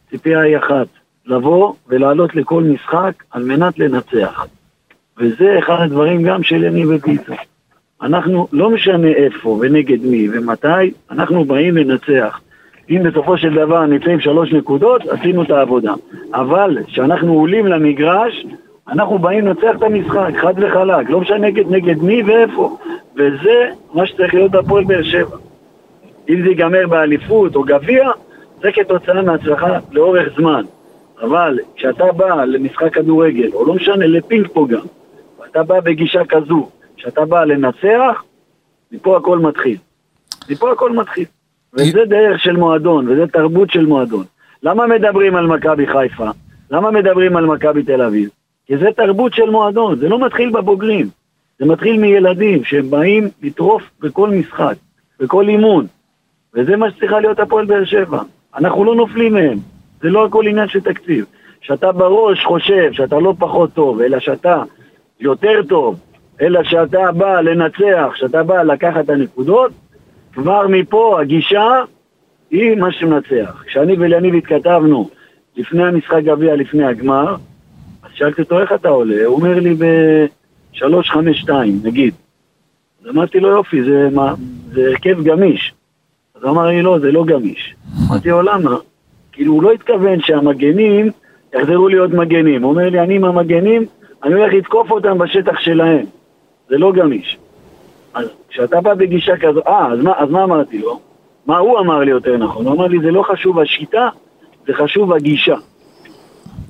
ציפייה היא אחת, לבוא ולעלות לכל משחק על מנת לנצח. וזה אחד הדברים גם של יניב וביטון. אנחנו, לא משנה איפה ונגד מי ומתי, אנחנו באים לנצח. אם בסופו של דבר נצא עם שלוש נקודות, עשינו את העבודה. אבל כשאנחנו עולים למגרש, אנחנו באים לנצח את המשחק, חד וחלק, לא משנה נגד, נגד מי ואיפה. וזה מה שצריך להיות בהפועל באר שבע. אם זה ייגמר באליפות או גביע, זה כתוצאה מהצלחה לאורך זמן. אבל כשאתה בא למשחק כדורגל, או לא משנה, לפינג פונג גם, ואתה בא בגישה כזו, שאתה בא לנצח, מפה הכל מתחיל. מפה הכל מתחיל. וזה דרך של מועדון, וזה תרבות של מועדון. למה מדברים על מכבי חיפה? למה מדברים על מכבי תל אביב? כי זה תרבות של מועדון, זה לא מתחיל בבוגרים. זה מתחיל מילדים שהם באים לטרוף בכל משחק, בכל אימון. וזה מה שצריכה להיות הפועל באר שבע. אנחנו לא נופלים מהם, זה לא הכל עניין של תקציב. שאתה בראש חושב שאתה לא פחות טוב, אלא שאתה יותר טוב, אלא שאתה בא לנצח, שאתה בא לקחת את הנקודות, כבר מפה הגישה היא מה שמנצח. כשאני וליניב התכתבנו לפני המשחק גביע, לפני הגמר, אז שאלתי אותו איך אתה עולה, הוא אומר לי ב-352 נגיד. אז אמרתי לו יופי, זה, מה, זה הרכב גמיש. אז אמר לי לא, זה לא גמיש. אמרתי לו למה? כאילו הוא לא התכוון שהמגנים יחזרו להיות מגנים. הוא אומר לי אני עם המגנים, אני הולך לתקוף אותם בשטח שלהם. זה לא גמיש. אז כשאתה בא בגישה כזו, אה, אז מה, אז מה אמרתי לו? מה הוא אמר לי יותר נכון? הוא אמר לי זה לא חשוב השיטה, זה חשוב הגישה.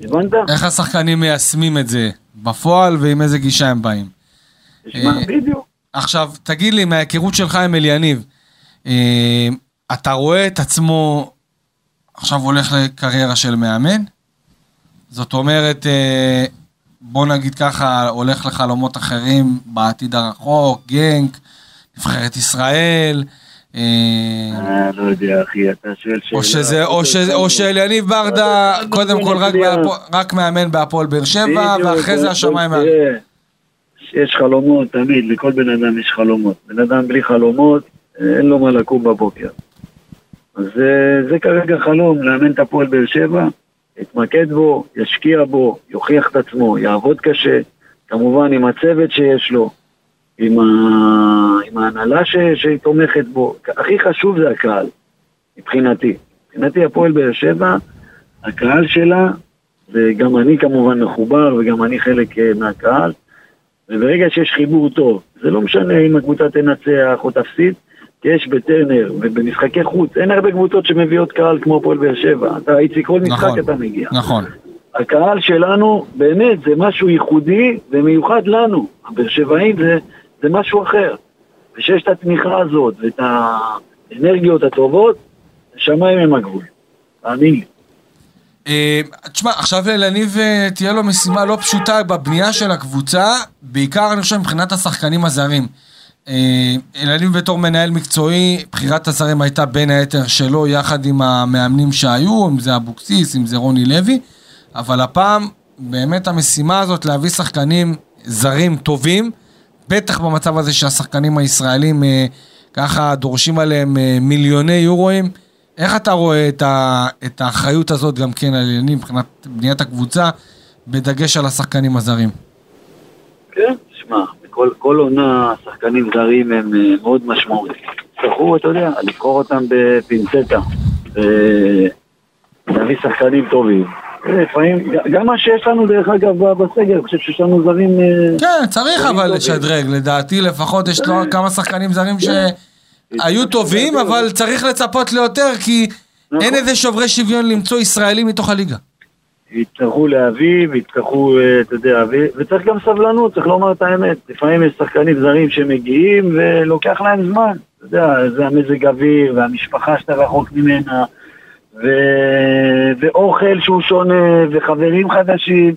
הבנת? איך השחקנים מיישמים את זה בפועל ועם איזה גישה הם באים. תשמע, אה, בדיוק. עכשיו, תגיד לי, מההיכרות שלך עם אליניב, אה, אתה רואה את עצמו עכשיו הולך לקריירה של מאמן? זאת אומרת, אה, בוא נגיד ככה, הולך לחלומות אחרים בעתיד הרחוק, גנק, נבחרת ישראל, אה, אה, לא יודע, אחי, אתה שואל שאלה. או שזה, או ש- או שאליניב ברדה, קודם כל רק מאמן בהפועל באר שבע, ואחרי זה השמיים יש חלומות תמיד, לכל בן אדם יש חלומות. בן אדם בלי חלומות, אין לו מה לקום בבוקר. אז אה, זה כרגע חלום, לאמן את הפועל באר שבע, יתמקד בו, ישקיע בו, יוכיח את עצמו, יעבוד קשה, כמובן עם הצוות שיש לו. עם, ה... עם ההנהלה ש... שהיא תומכת בו. הכי חשוב זה הקהל, מבחינתי. מבחינתי הפועל באר שבע, הקהל שלה, וגם אני כמובן מחובר, וגם אני חלק אה, מהקהל, וברגע שיש חיבור טוב, זה לא משנה אם הקבוצה תנצח או תפסיד, יש בטרנר ובמשחקי חוץ, אין הרבה קבוצות שמביאות קהל כמו הפועל באר שבע. אתה, איציק, כל משחק נכון, אתה מגיע. נכון. הקהל שלנו, באמת, זה משהו ייחודי ומיוחד לנו. הבאר שבעים זה, זה משהו אחר. ושיש את התמיכה הזאת ואת האנרגיות הטובות, השמיים הם הגבול. תאמין לי. אה, תשמע, עכשיו לניב אה, תהיה לו משימה לא פשוטה בבנייה של הקבוצה, בעיקר אני חושב מבחינת השחקנים הזרים. אה, אלניב בתור מנהל מקצועי, בחירת הזרים הייתה בין היתר שלו יחד עם המאמנים שהיו, אם זה אבוקסיס, אם זה רוני לוי, אבל הפעם באמת המשימה הזאת להביא שחקנים זרים טובים, בטח במצב הזה שהשחקנים הישראלים ככה דורשים עליהם מיליוני יורואים. איך אתה רואה את, ה, את האחריות הזאת גם כן על עניינים מבחינת בניית הקבוצה, בדגש על השחקנים הזרים? כן, שמע, בכל כל עונה שחקנים זרים הם אה, מאוד משמעותיים. יצטרכו, אתה יודע, לבחור אותם בפינצטה, ולהביא שחקנים טובים. לפעמים, גם מה שיש לנו דרך אגב בסגר, אני חושב שיש לנו זרים... אה, כן, צריך אבל לשדרג, לדעתי לפחות יש לו כמה שחקנים זרים ש... היו טובים, אבל צריך לצפות ליותר, כי נכון. אין איזה שוברי שוויון למצוא ישראלים מתוך הליגה. יצטרכו להביא, ויצטרכו, אה, אתה יודע, וצריך גם סבלנות, צריך לומר את האמת. לפעמים יש שחקנים זרים שמגיעים ולוקח להם זמן. אתה יודע, זה המזג אוויר והמשפחה שאתה רחוק ממנה, ו... ואוכל שהוא שונה, וחברים חדשים.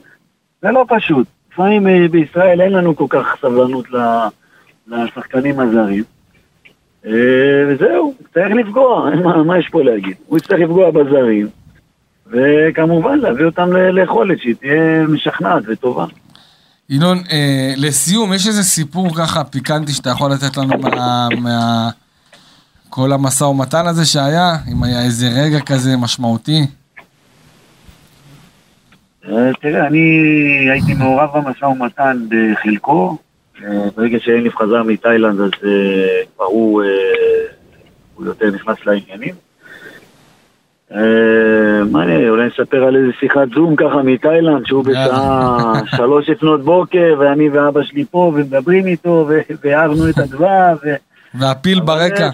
זה לא פשוט. לפעמים אה, בישראל אין לנו כל כך סבלנות לשחקנים הזרים. אה, וזהו, צריך לפגוע, מה, מה יש פה להגיד? הוא יצטרך לפגוע בזרים, וכמובן להביא אותם ליכולת שהיא תהיה משכנעת וטובה. ינון, אה, לסיום, יש איזה סיפור ככה פיקנטי שאתה יכול לתת לנו מה... מה... כל המשא ומתן הזה שהיה, אם היה איזה רגע כזה משמעותי? אה, תראה, אני הייתי מעורב במשא ומתן בחלקו, אה, ברגע שאליף חזר מתאילנד אז אה, כבר הוא יותר נכנס לעניינים. מה אני, אולי נספר על איזה שיחת זום ככה מתאילנד, שהוא בשעה שלוש לפנות בוקר, ואני ואבא שלי פה, ומדברים איתו, והערנו את הדבר. והפיל ברקע.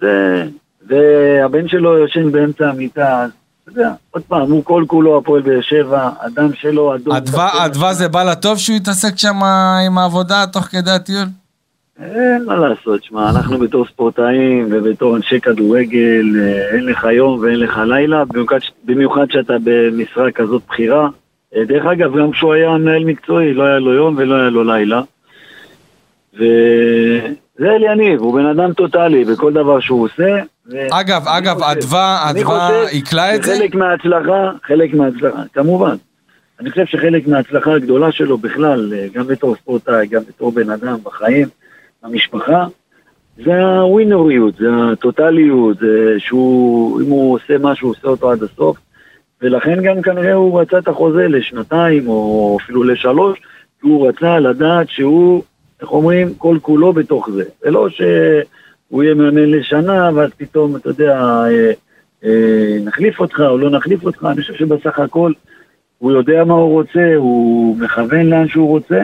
זה, והבן שלו יושן באמצע המיטה, אז אתה יודע, עוד פעם, הוא כל כולו הפועל באר שבע, אדם שלו אדום. אדווה זה בא לטוב שהוא יתעסק שם עם העבודה תוך כדי הטיול? אין מה לעשות, שמע, אנחנו בתור ספורטאים ובתור אנשי כדורגל, אה, אין לך יום ואין לך לילה, במיוחד, במיוחד שאתה במשרה כזאת בכירה. אה, דרך אגב, גם כשהוא היה מנהל מקצועי, לא היה לו יום ולא היה לו לילה. ו... זה אליניב, הוא בן אדם טוטאלי בכל דבר שהוא עושה. אגב, אגב, אדווה, אדווה עיכלה את זה? חלק מההצלחה, חלק מההצלחה, כמובן. אני חושב שחלק מההצלחה הגדולה שלו בכלל, גם בתור ספורטאי, גם בתור בן אדם בחיים, במשפחה, זה הווינריות, זה הטוטליות, זה שהוא, אם הוא עושה משהו, הוא עושה אותו עד הסוף, ולכן גם כנראה הוא רצה את החוזה לשנתיים, או אפילו לשלוש, כי הוא רצה לדעת שהוא איך אומרים, כל כולו בתוך זה. זה לא שהוא יהיה מאמן לשנה, ואז פתאום, אתה יודע, אה, אה, נחליף אותך או לא נחליף אותך, אני חושב שבסך הכל הוא יודע מה הוא רוצה, הוא מכוון לאן שהוא רוצה,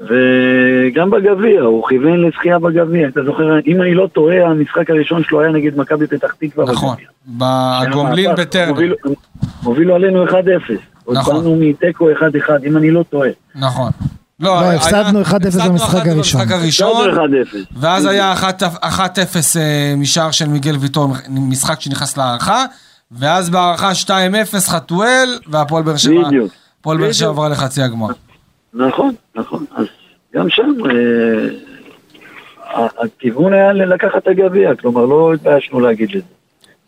וגם בגביע, הוא כיוון לזכייה בגביע. אתה זוכר, אם אני לא טועה, המשחק הראשון שלו היה נגד מכבי פתח תקווה נכון, בגומלין בטרנר. הובילו עלינו 1-0. נכון. עוד באנו מתיקו 1-1, אם אני לא טועה. נכון. לא, לא הפסדנו 1-0 במשחק הראשון. ואז היה 1-0 אה, משער של מיגל ויטור, משחק שנכנס להערכה, ואז בהערכה 2-0 חתואל, והפועל באר שבע עברה לחצי הגמר. נכון, נכון. אז גם שם אה, הכיוון היה לקחת את הגביע, כלומר לא התביישנו להגיד את זה.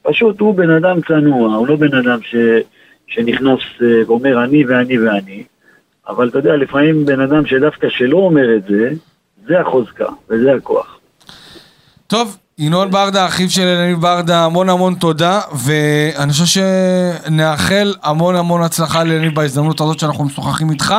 פשוט הוא בן אדם צנוע, הוא לא בן אדם שנכנס אה, ואומר אני ואני ואני. אבל אתה יודע, לפעמים בן אדם שדווקא שלא אומר את זה, זה החוזקה וזה הכוח. טוב, ינון ברדה, אחיו של אלניב ברדה, המון המון תודה, ואני חושב שנאחל המון המון הצלחה לאלניב בהזדמנות הזאת שאנחנו משוחחים איתך,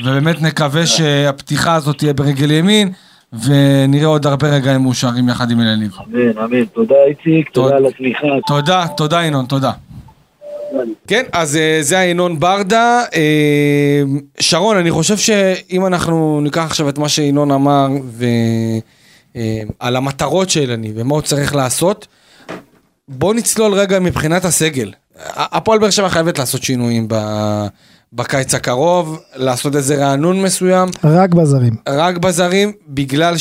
ובאמת נקווה שהפתיחה הזאת תהיה ברגל ימין, ונראה עוד הרבה רגעים מאושרים יחד עם אלניב. אמן, אמן. תודה איציק, תודה. תודה על הסליחה. תודה, תודה ינון, תודה. כן, אז אה, זה היה ינון ברדה. אה, שרון, אני חושב שאם אנחנו ניקח עכשיו את מה שינון אמר ועל המטרות של אלניב ומה הוא צריך לעשות, בוא נצלול רגע מבחינת הסגל. הפועל באר שבע חייבת לעשות שינויים ב- בקיץ הקרוב, לעשות איזה רענון מסוים, רק בזרים. רק בזרים, בגלל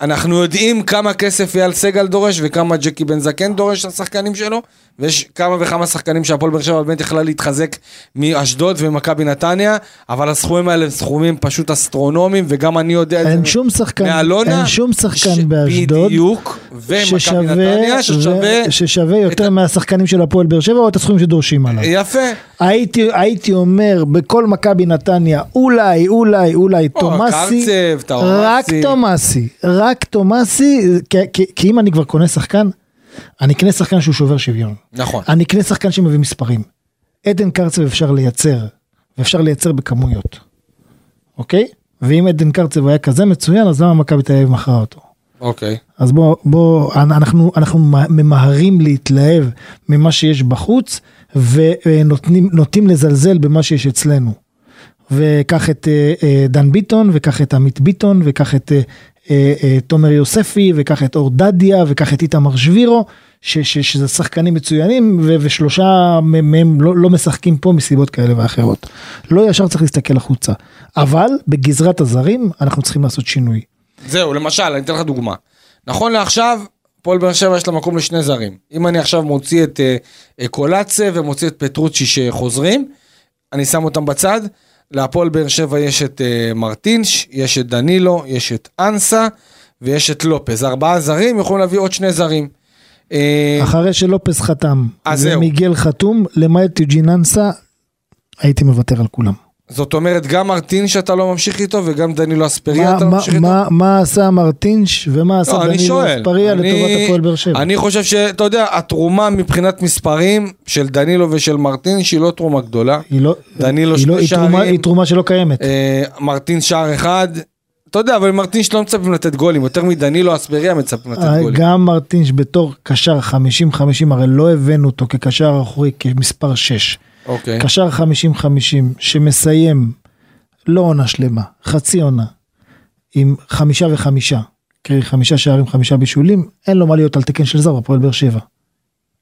שאנחנו יודעים כמה כסף אייל סגל דורש וכמה ג'קי בן זקן דורש לשחקנים שלו, ויש כמה וכמה שחקנים שהפועל באר שבע באמת יכלה להתחזק מאשדוד ומכבי נתניה, אבל הסכומים האלה הם סכומים פשוט אסטרונומיים, וגם אני יודע את זה אין שום שחקן, מאלונה, אין שום שחקן ש- באשדוד. בדיוק, ומכבי נתניה, ששווה, ששווה את יותר ה- מהשחקנים של הפועל באר שבע או את הסכומים שדורשים עליו. יפה, הייתי, הייתי אומר בכל מכבי נתניה אולי אולי אולי תומאסי. רק תומאסי, רק תומאסי, כי, כי, כי אם אני כבר קונה שחקן, אני אקנה שחקן שהוא שובר שוויון. נכון, אני אקנה שחקן שמביא מספרים. עדן קרצב אפשר לייצר, ואפשר לייצר בכמויות, אוקיי? ואם עדן קרצב היה כזה מצוין, אז למה מכבי תל אביב מכרה אותו? אוקיי, אז בוא, בוא, אנחנו, אנחנו ממהרים להתלהב ממה שיש בחוץ, ונותנים נוטים לזלזל במה שיש אצלנו. וקח את אה, אה, דן ביטון, וקח את עמית ביטון, וקח את אה, תומר יוספי, וקח את אור דדיה, וקח את איתמר שבירו, ש, ש, שזה שחקנים מצוינים, ו, ושלושה מהם לא, לא משחקים פה מסיבות כאלה ואחרות. לא ישר צריך להסתכל החוצה. אבל בגזרת הזרים, אנחנו צריכים לעשות שינוי. זהו, למשל, אני אתן לך דוגמה. נכון לעכשיו, הפועל באר שבע יש לה מקום לשני זרים. אם אני עכשיו מוציא את אה, אה, קולאצה ומוציא את פטרוצ'י שחוזרים, אני שם אותם בצד. להפועל באר שבע יש את אה, מרטינש, יש את דנילו, יש את אנסה ויש את לופז. ארבעה זרים יכולים להביא עוד שני זרים. אה, אחרי שלופס חתם, אז זהו. ומיגל חתום, למעט יוג'ין אנסה, הייתי מוותר על כולם. זאת אומרת, גם מרטינש אתה לא ממשיך איתו וגם דנילו אספריה אתה לא מה- ממשיך איתו? מה- מה עשה מרטינש ומה עשה לא, דנילו. אספריה לטובת הפועל באר שבע? אני חושב שאתה יודע, התרומה מבחינת מספרים של דנילו ושל מרטינש היא לא תרומה גדולה. היא לא- דנילו היא לא- היא תרומה- שערים. היא תרומה שלא קיימת. אה, מרטין שער אחד, אתה יודע, אבל מרטינש לא מצפים לתת גולים, יותר מדנילו אספריה מצפים לתת אה, גולים. גם מרטינש בתור קשר 50-50, הרי לא הבאנו אותו כקשר אחורי כמספר 6. אוקיי. קשר 50-50 שמסיים לא עונה שלמה, חצי עונה, עם חמישה וחמישה, קרי חמישה שערים, חמישה בישולים, אין לו מה להיות על תקן של זר בפועל באר שבע.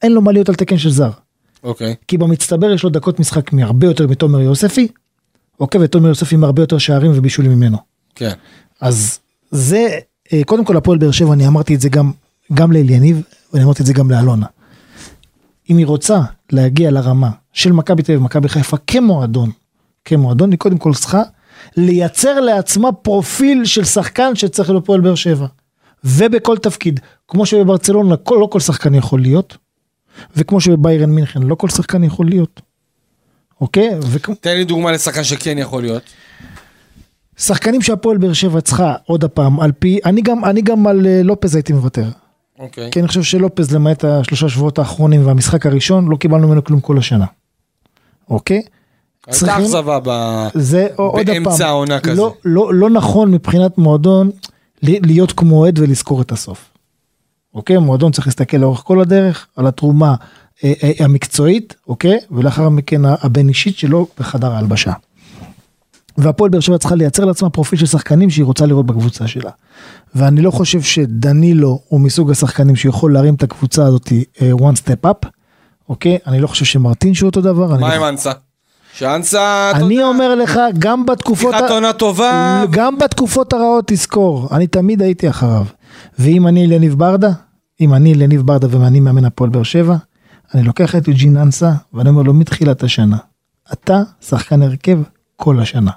אין לו מה להיות על תקן של זר. אוקיי. כי במצטבר יש לו דקות משחק מהרבה יותר מתומר יוספי, אוקיי, ותומר יוספי עם הרבה יותר שערים ובישולים ממנו. כן. אז זה, אה, קודם כל הפועל באר שבע, אני אמרתי את זה גם, גם לאליניב, ואני אמרתי את זה גם לאלונה. אם היא רוצה להגיע לרמה של מכבי תל אביב ומכבי חיפה כמועדון, כמועדון, היא קודם כל צריכה לייצר לעצמה פרופיל של שחקן שצריך להיות הפועל באר שבע. ובכל תפקיד, כמו שבברצלונה כל, לא כל שחקן יכול להיות, וכמו שבביירן מינכן לא כל שחקן יכול להיות. אוקיי? וכמו... תן לי דוגמה לשחקן שכן יכול להיות. שחקנים שהפועל באר שבע צריכה עוד הפעם על פי אני גם אני גם על אה, לופז הייתי מוותר אוקיי. כי אני חושב שלופז למעט השלושה שבועות האחרונים והמשחק הראשון לא קיבלנו ממנו כלום כל השנה. אוקיי? הייתה צריכים- אכזבה ב... זה עוד הפעם באמצע העונה כזה. לא, לא, לא נכון מבחינת מועדון להיות כמו אוהד ולזכור את הסוף. אוקיי? מועדון צריך להסתכל לאורך כל הדרך על התרומה אה, אה, המקצועית, אוקיי? ולאחר מכן הבין אישית שלו בחדר ההלבשה. והפועל באר שבע צריכה לייצר לעצמה פרופיל של שחקנים שהיא רוצה לראות בקבוצה שלה. ואני לא חושב שדנילו הוא מסוג השחקנים שיכול להרים את הקבוצה הזאת אה, one step up, אוקיי? אני לא חושב שמרטין שהוא אותו דבר. אני מה לא- עם אנסה? שאנסה, אני אומר לך, גם בתקופות... פתיחת עונה טובה. גם בתקופות הרעות תזכור, אני תמיד הייתי אחריו. ואם אני לניב ברדה, אם אני לניב ברדה ואני מאמן הפועל באר שבע, אני לוקח את יוג'ין אנסה ואני אומר לו מתחילת השנה, אתה שחקן הרכב כל השנה.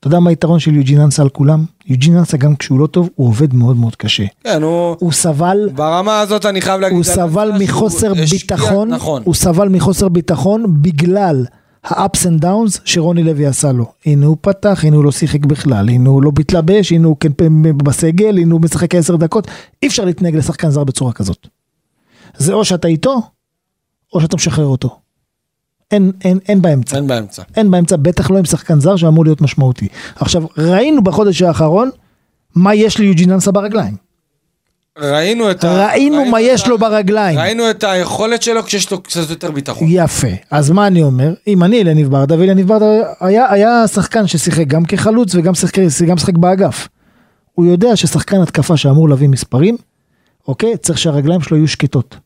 אתה יודע מה היתרון של יוג'ין אנסה על כולם? יוג'ין אנסה גם כשהוא לא טוב, הוא עובד מאוד מאוד קשה. כן, הוא... הוא סבל ברמה הזאת אני חייב להגיד... הוא סבל שהוא מחוסר השקיע- ביטחון, נכון. הוא סבל מחוסר ביטחון בגלל ה-ups and downs שרוני לוי עשה לו. הנה הוא פתח, הנה הוא לא שיחק בכלל, הנה הוא לא מתלבש, הנה הוא כן בסגל, הנה הוא משחק 10 דקות. אי אפשר להתנהג לשחקן זר בצורה כזאת. זה או שאתה איתו, או שאתה משחרר אותו. אין, אין, אין באמצע. אין באמצע. אין באמצע, בטח לא עם שחקן זר שאמור להיות משמעותי. עכשיו, ראינו בחודש האחרון מה יש ליוג'ין אנסה ברגליים. ראינו את ה... ראינו מה יש ה- לו ברגליים. ראינו את היכולת שלו כשיש לו קצת יותר ביטחון. יפה. אז מה אני אומר? אם אני אלניב ברדה, ואלניב ברדה היה, היה שחקן ששיחק גם כחלוץ וגם שיחק, גם שיחק באגף. הוא יודע ששחקן התקפה שאמור להביא מספרים, אוקיי? צריך שהרגליים שלו יהיו שקטות.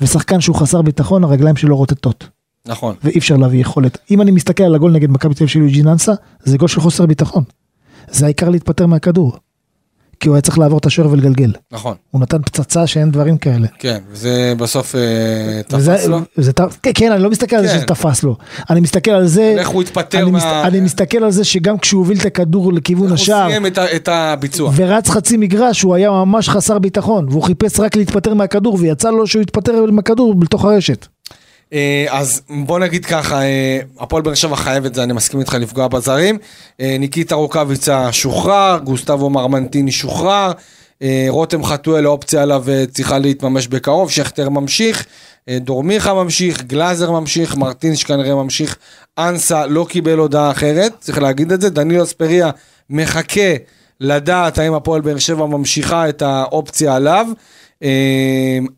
ושחקן שהוא חסר ביטחון, הרגליים שלו רוטטות. נכון. ואי אפשר להביא יכולת. אם אני מסתכל על הגול נגד מכבי תל אביב של יוג'ין אנסה, זה גול של חוסר ביטחון. זה העיקר להתפטר מהכדור. כי הוא היה צריך לעבור את השוער ולגלגל. נכון. הוא נתן פצצה שאין דברים כאלה. כן, וזה בסוף אה, תפס וזה- לו. זה כן, כן, אני לא מסתכל על זה כן. שזה תפס לו. אני מסתכל על זה... איך הוא התפטר אני, מה- מסת, אני מסתכל על זה שגם כשהוא הוביל את הכדור לכיוון הוא השער, סיים את את הביצוע. ורץ חצי מגרש, הוא היה ממש חסר ביטחון, והוא חיפש רק להתפטר מהכדור, ויצא לו שהוא התפטר מהכדור בתוך הרשת. אה, אז בוא נגיד ככה, אה, הפועל באר שבע חייב את זה, אני מסכים איתך לפגוע בזרים. אה, ניקיטה רוקאביצה שוחרר, גוסטבו מרמנטיני שוחרר, רותם חתואל האופציה עליו צריכה להתממש בקרוב, שכטר ממשיך, דורמיכה ממשיך, גלאזר ממשיך, מרטינש כנראה ממשיך, אנסה לא קיבל הודעה אחרת, צריך להגיד את זה, דנילו אספריה מחכה לדעת האם הפועל באר שבע ממשיכה את האופציה עליו.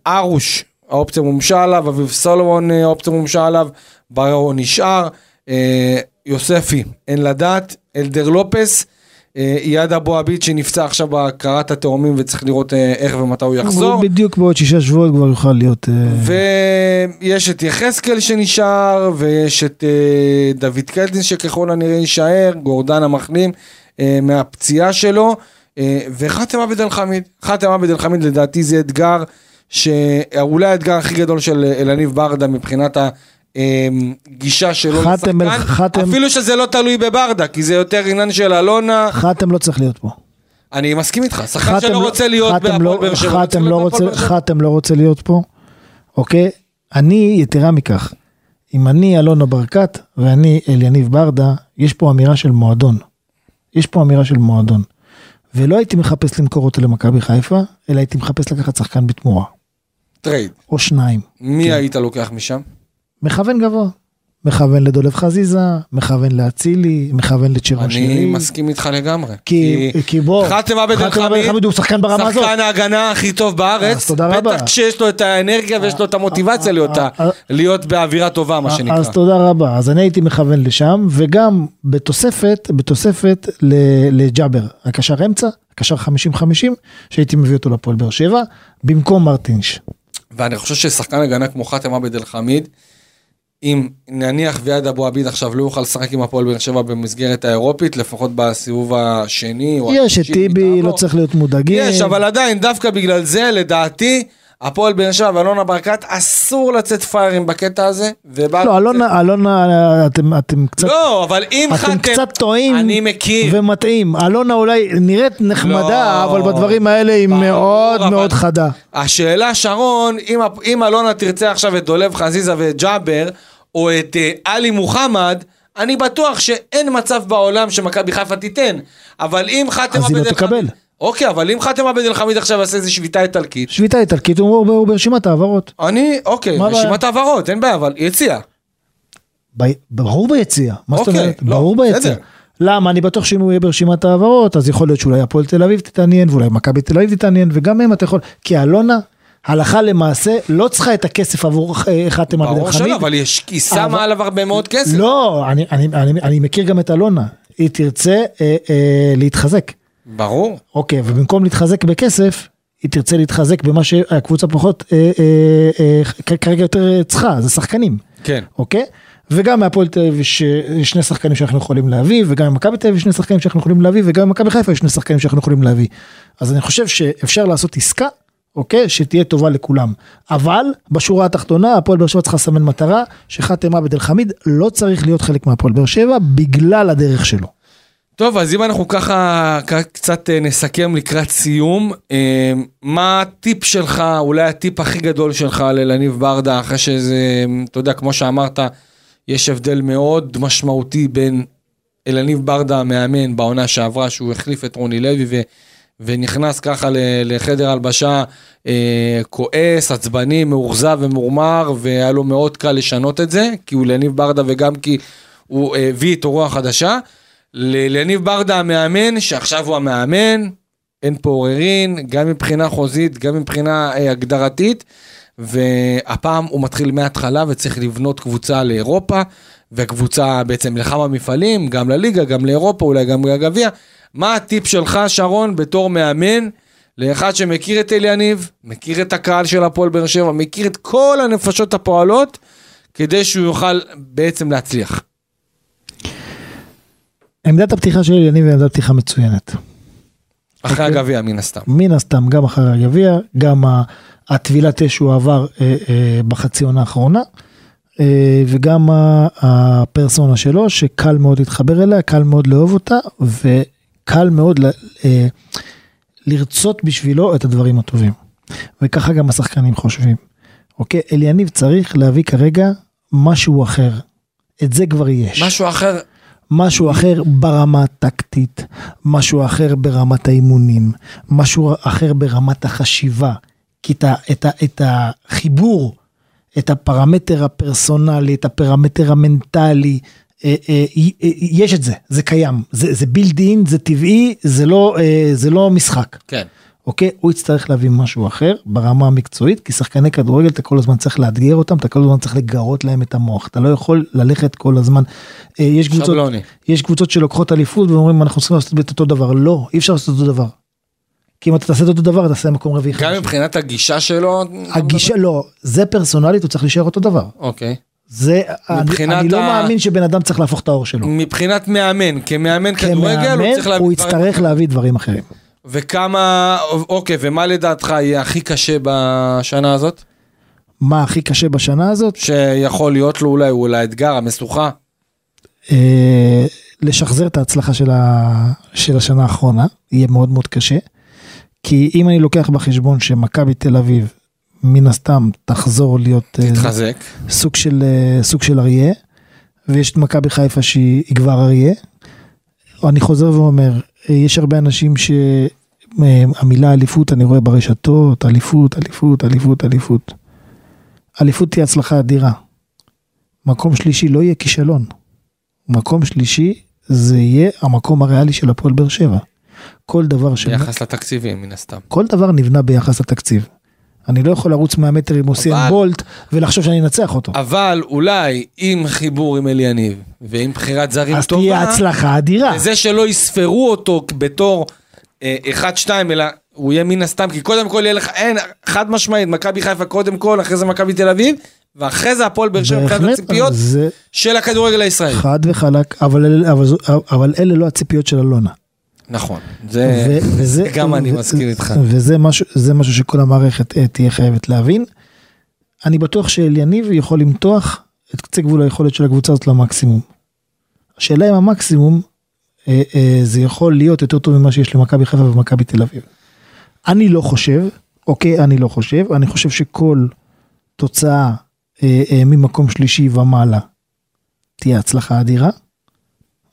ארוש, האופציה מומשה עליו, אביב סולומון, אה, האופציה מומשה עליו, בררו נשאר, אה, יוספי, אין לדעת, אלדר לופס, אה, אייד אבו עביד שנפצע עכשיו בהכרת התאומים וצריך לראות איך ומתי הוא יחזור. בדיוק בעוד שישה שבועות כבר יוכל להיות... ויש את יחזקאל שנשאר, ויש את דוד קלטין שככל הנראה יישאר, גורדן המחלים מהפציעה שלו, וחאתם עבד אל חמיד. חאתם עבד אל חמיד לדעתי זה אתגר, שאולי האתגר הכי גדול של אלניב ברדה מבחינת הגישה שלו חאתם אל- לשחקן, חאתם- אפילו שזה לא תלוי בברדה, כי זה יותר עניין של אלונה, חתם לא צריך להיות פה. אני מסכים איתך, שחקן חתם שלא לא- רוצה להיות חתם בהפועל לא- באר שבע, חתם לא בהפועל באר שבע. חתם לא רוצה להיות פה, אוקיי? אני, יתרה מכך, אם אני אלונה ברקת ואני אליניב ברדה, יש פה אמירה של מועדון. יש פה אמירה של מועדון. ולא הייתי מחפש למכור אותו למכבי חיפה, אלא הייתי מחפש לקחת שחקן בתמורה. trade, או שניים. מי כן. היית לוקח משם? מכוון גבוה. מכוון לדולב חזיזה, מכוון לאצילי, מכוון אני לצ'רשילי. מסכים איתך לגמרי. כי, כי בוא, חאתם עבד אל חמיד, הוא שחקן ברמה הזאת. שחקן ההגנה הכי טוב בארץ, אז תודה רבה. בטח כשיש לו את האנרגיה ויש לו את המוטיבציה להיות ה- אה, להיות באווירה טובה מה שנקרא. אז תודה רבה. אז אני הייתי מכוון לשם, וגם בתוספת, בתוספת לג'אבר, הקשר אמצע, הקשר 50-50, שהייתי מביא אותו לפועל באר שבע, במקום מרטינש. ואני חושב ששחקן הגנה כמו חאתם עבד אל חמיד, אם נניח ויד אבו עביד עכשיו לא יוכל לשחק עם הפועל באר שבע במסגרת האירופית, לפחות בסיבוב השני או יש את טיבי. לא צריך להיות מודאגים. יש, אבל עדיין, דווקא בגלל זה, לדעתי, הפועל באר שבע ואלונה ברקת, אסור לצאת פראיירים בקטע הזה. ובר- לא, אלונה, אלונה, אתם, אתם קצת... לא, אבל אם אתם חתם... קצת טועים אני מכיר. ומטעים. אלונה אולי נראית נחמדה, לא. אבל בדברים האלה היא ברור, מאוד אבל- מאוד חדה. השאלה, שרון, אם, אם אלונה תרצה עכשיו את דולב חזיזה ואת ג'אבר, או את אה, עלי מוחמד, אני בטוח שאין מצב בעולם שמכבי חיפה תיתן. אבל אם חתם אז היא לא תקבל. אוקיי, אבל אם חתם עבד אל חמיד עכשיו יעשה איזה שביתה איטלקית, שביתה איטלקית הוא ברשימת העברות. אני, אוקיי? רשימת העברות, אין בעיה, אבל יציאה. ברור ביציאה, מה זאת אוקיי, אומרת? לא, ברור ביציאה. למה? אני בטוח שאם הוא יהיה ברשימת העברות, אז יכול להיות שאולי הפועל תל אביב תתעניין, ואולי מכבי תל אביב תתעניין, וגם הם אתה יכול, כי אלונה, הלכה למעשה, לא צריכה את הכסף עבור אה, חתם עבד ברור אל שלא. אבל יש, היא שמה עליו הרבה מאוד כסף. לא, אני, אני, אני, אני מכיר גם את אלונה, היא תרצה אה, אה, להתחזק. ברור. אוקיי, ובמקום להתחזק בכסף, היא תרצה להתחזק במה שהקבוצה פחות, אה, אה, אה, כרגע יותר צריכה, זה שחקנים. כן. אוקיי? וגם מהפועל תל אביב יש אה, שני שחקנים שאנחנו יכולים להביא, וגם ממכבי תל אביב יש שני שחקנים שאנחנו יכולים להביא, וגם ממכבי חיפה יש שני שחקנים שאנחנו יכולים להביא. אז אני חושב שאפשר לעשות עסקה, אוקיי? שתהיה טובה לכולם. אבל בשורה התחתונה, הפועל באר שבע צריכה לסמן מטרה, שחאתם עבד אל חמיד לא צריך להיות חלק מהפועל באר שבע בגלל הדרך שלו. טוב, אז אם אנחנו ככה קצת אה, נסכם לקראת סיום, אה, מה הטיפ שלך, אולי הטיפ הכי גדול שלך ללניב ברדה, אחרי שזה, אתה יודע, כמו שאמרת, יש הבדל מאוד משמעותי בין אלניב ברדה המאמן בעונה שעברה, שהוא החליף את רוני לוי, ו, ונכנס ככה לחדר הלבשה אה, כועס, עצבני, מאוכזב ומורמר, והיה לו מאוד קל לשנות את זה, כי הוא ליניב ברדה וגם כי הוא אה, הביא איתו רוח חדשה. ליניב ברדה המאמן, שעכשיו הוא המאמן, אין פה עוררין, גם מבחינה חוזית, גם מבחינה אה, הגדרתית, והפעם הוא מתחיל מההתחלה וצריך לבנות קבוצה לאירופה, והקבוצה בעצם לכמה מפעלים, גם לליגה, גם לאירופה, אולי גם לגביע. מה הטיפ שלך, שרון, בתור מאמן, לאחד שמכיר את אליניב, מכיר את הקהל של הפועל באר שבע, מכיר את כל הנפשות הפועלות, כדי שהוא יוכל בעצם להצליח. עמדת הפתיחה של אליניב היא עמדת פתיחה מצוינת. אחרי אוקיי. הגביע, מן הסתם. מן הסתם, גם אחרי הגביע, גם הטבילת אש שהוא עבר אה, אה, בחצי עונה האחרונה, אה, וגם הפרסונה שלו, שקל מאוד להתחבר אליה, קל מאוד לאהוב אותה, וקל מאוד ל, אה, לרצות בשבילו את הדברים הטובים. וככה גם השחקנים חושבים. אוקיי, אליניב צריך להביא כרגע משהו אחר. את זה כבר יש. משהו אחר, משהו אחר ברמה הטקטית, משהו אחר ברמת האימונים, משהו אחר ברמת החשיבה. כי את, ה, את, ה, את החיבור, את הפרמטר הפרסונלי, את הפרמטר המנטלי, אה, אה, אה, יש את זה, זה קיים, זה, זה בילד אין, זה טבעי, זה לא, זה לא משחק. כן. אוקיי? הוא יצטרך להביא משהו אחר ברמה המקצועית, כי שחקני כדורגל אתה כל הזמן צריך לאתגר אותם, אתה כל הזמן צריך לגרות להם את המוח, אתה לא יכול ללכת כל הזמן. אה, יש קבוצות, שבלוני. יש קבוצות שלוקחות אליפות ואומרים אנחנו צריכים לעשות את אותו דבר, לא, אי אפשר לעשות אותו דבר. כי אם אתה תעשה את אותו דבר אתה תעשה מקום רביעי גם חמישי. מבחינת הגישה שלו, הגישה לא, זה פרסונלית הוא צריך להישאר אותו דבר. אוקיי. זה, אני, מבחינת אני לא ה- מאמין שבן אדם צריך להפוך את העור שלו. מבחינת מאמן, כמאמן כדורגל, הוא צריך להביא דברים אחרים. וכמה, אוקיי, ומה לדעתך יהיה הכי קשה בשנה הזאת? מה הכי קשה בשנה הזאת? שיכול להיות לו אולי, אולי האתגר, המשוכה. אה, לשחזר את ההצלחה של, ה, של השנה האחרונה, יהיה מאוד מאוד קשה. כי אם אני לוקח בחשבון שמכבי תל אביב, מן הסתם תחזור להיות אה, תתחזק. סוג של, אה, סוג של אריה, ויש את מכבי חיפה שהיא היא כבר אריה. אני חוזר ואומר, אה, יש הרבה אנשים שהמילה אליפות אני רואה ברשתות, אליפות, אליפות, אליפות, אליפות. אליפות תהיה הצלחה אדירה. מקום שלישי לא יהיה כישלון. מקום שלישי זה יהיה המקום הריאלי של הפועל באר שבע. כל דבר ש... ביחס לתקציבים, מן הסתם. כל דבר נבנה ביחס לתקציב. אני לא יכול לרוץ 100 מטר עם אוסיאן אבל- בולט ולחשוב שאני אנצח אותו. אבל אולי עם חיבור עם אלי יניב, ועם בחירת זרים אז טובה, תהיה הצלחה אדירה. וזה שלא יספרו אותו בתור אה, 1-2, אלא הוא יהיה מן הסתם, כי קודם כל יהיה לך, אין, חד משמעית, מכבי חיפה קודם כל, אחרי זה מכבי תל אביב, ואחרי זה הפועל באר שבע מבחינת הציפיות זה של הכדורגל הישראלי. חד וחלק, אבל, אבל, זו- אבל אלה לא הציפיות של אלונה. נכון, זה ו- וזה- גם אני ו- מסכים איתך. וזה משהו, משהו שכל המערכת אה, תהיה חייבת להבין. אני בטוח שאליניב יכול למתוח את קצה גבול היכולת של הקבוצה הזאת למקסימום. השאלה אם המקסימום אה, אה, זה יכול להיות יותר טוב ממה שיש למכבי חיפה ומכבי תל אביב. אני לא חושב, אוקיי, אני לא חושב, אני חושב שכל תוצאה אה, אה, ממקום שלישי ומעלה תהיה הצלחה אדירה,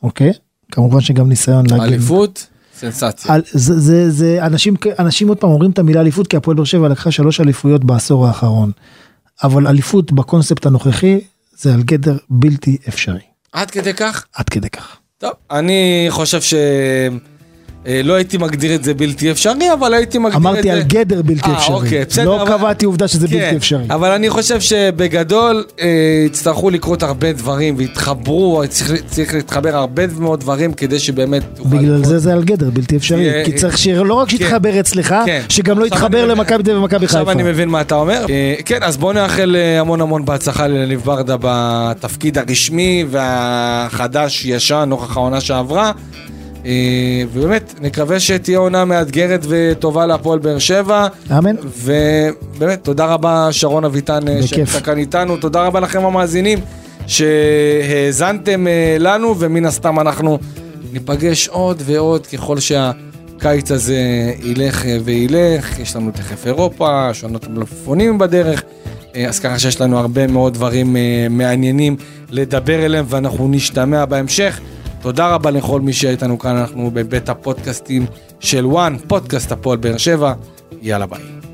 אוקיי? כמובן שגם ניסיון להגיד... אליפות, סנסציה. על, זה, זה, זה, אנשים, אנשים עוד פעם אומרים את המילה אליפות כי הפועל באר שבע לקחה שלוש אליפויות בעשור האחרון. אבל אליפות בקונספט הנוכחי זה על גדר בלתי אפשרי. עד כדי כך? עד כדי כך. טוב, אני חושב ש... אה, לא הייתי מגדיר את זה בלתי אפשרי, אבל הייתי מגדיר את זה... אמרתי על גדר בלתי אה, אפשרי. אוקיי, בסדר, לא אבל- קבעתי עובדה שזה כן, בלתי אפשרי. אבל אני חושב שבגדול אה, יצטרכו לקרות הרבה דברים ויתחברו, צריך, צריך להתחבר הרבה מאוד דברים כדי שבאמת... בגלל. זה זה על גדר בלתי אפשרי. כי צריך שלא רק שיתחבר אצלך, כן. שגם לא יתחבר למכבי תל אביב ומכבי חיפה. עכשיו אני מבין מה אתה אומר. אה, כן, אז בואו נאחל המון המון בהצלחה לניב ברדה בתפקיד הרשמי והחדש-ישן נוכח העונה שעברה. אה, ובאמת, נקווה שתהיה עונה מאתגרת וטובה להפועל באר שבע. אמן. ובאמת, תודה רבה שרון אביטן. שאתה כאן איתנו, תודה רבה לכם המאזינים שהאזנתם אה, לנו, ומן הסתם אנחנו ניפגש עוד ועוד ככל שהקיץ הזה ילך אה, וילך, יש לנו תכף אירופה, שונות מלפפונים בדרך, אז ככה שיש לנו הרבה מאוד דברים מעניינים לדבר אליהם ואנחנו נשתמע בהמשך. תודה רבה לכל מי שהיה איתנו כאן, אנחנו בבית הפודקאסטים של וואן, פודקאסט הפועל באר שבע. יאללה ביי.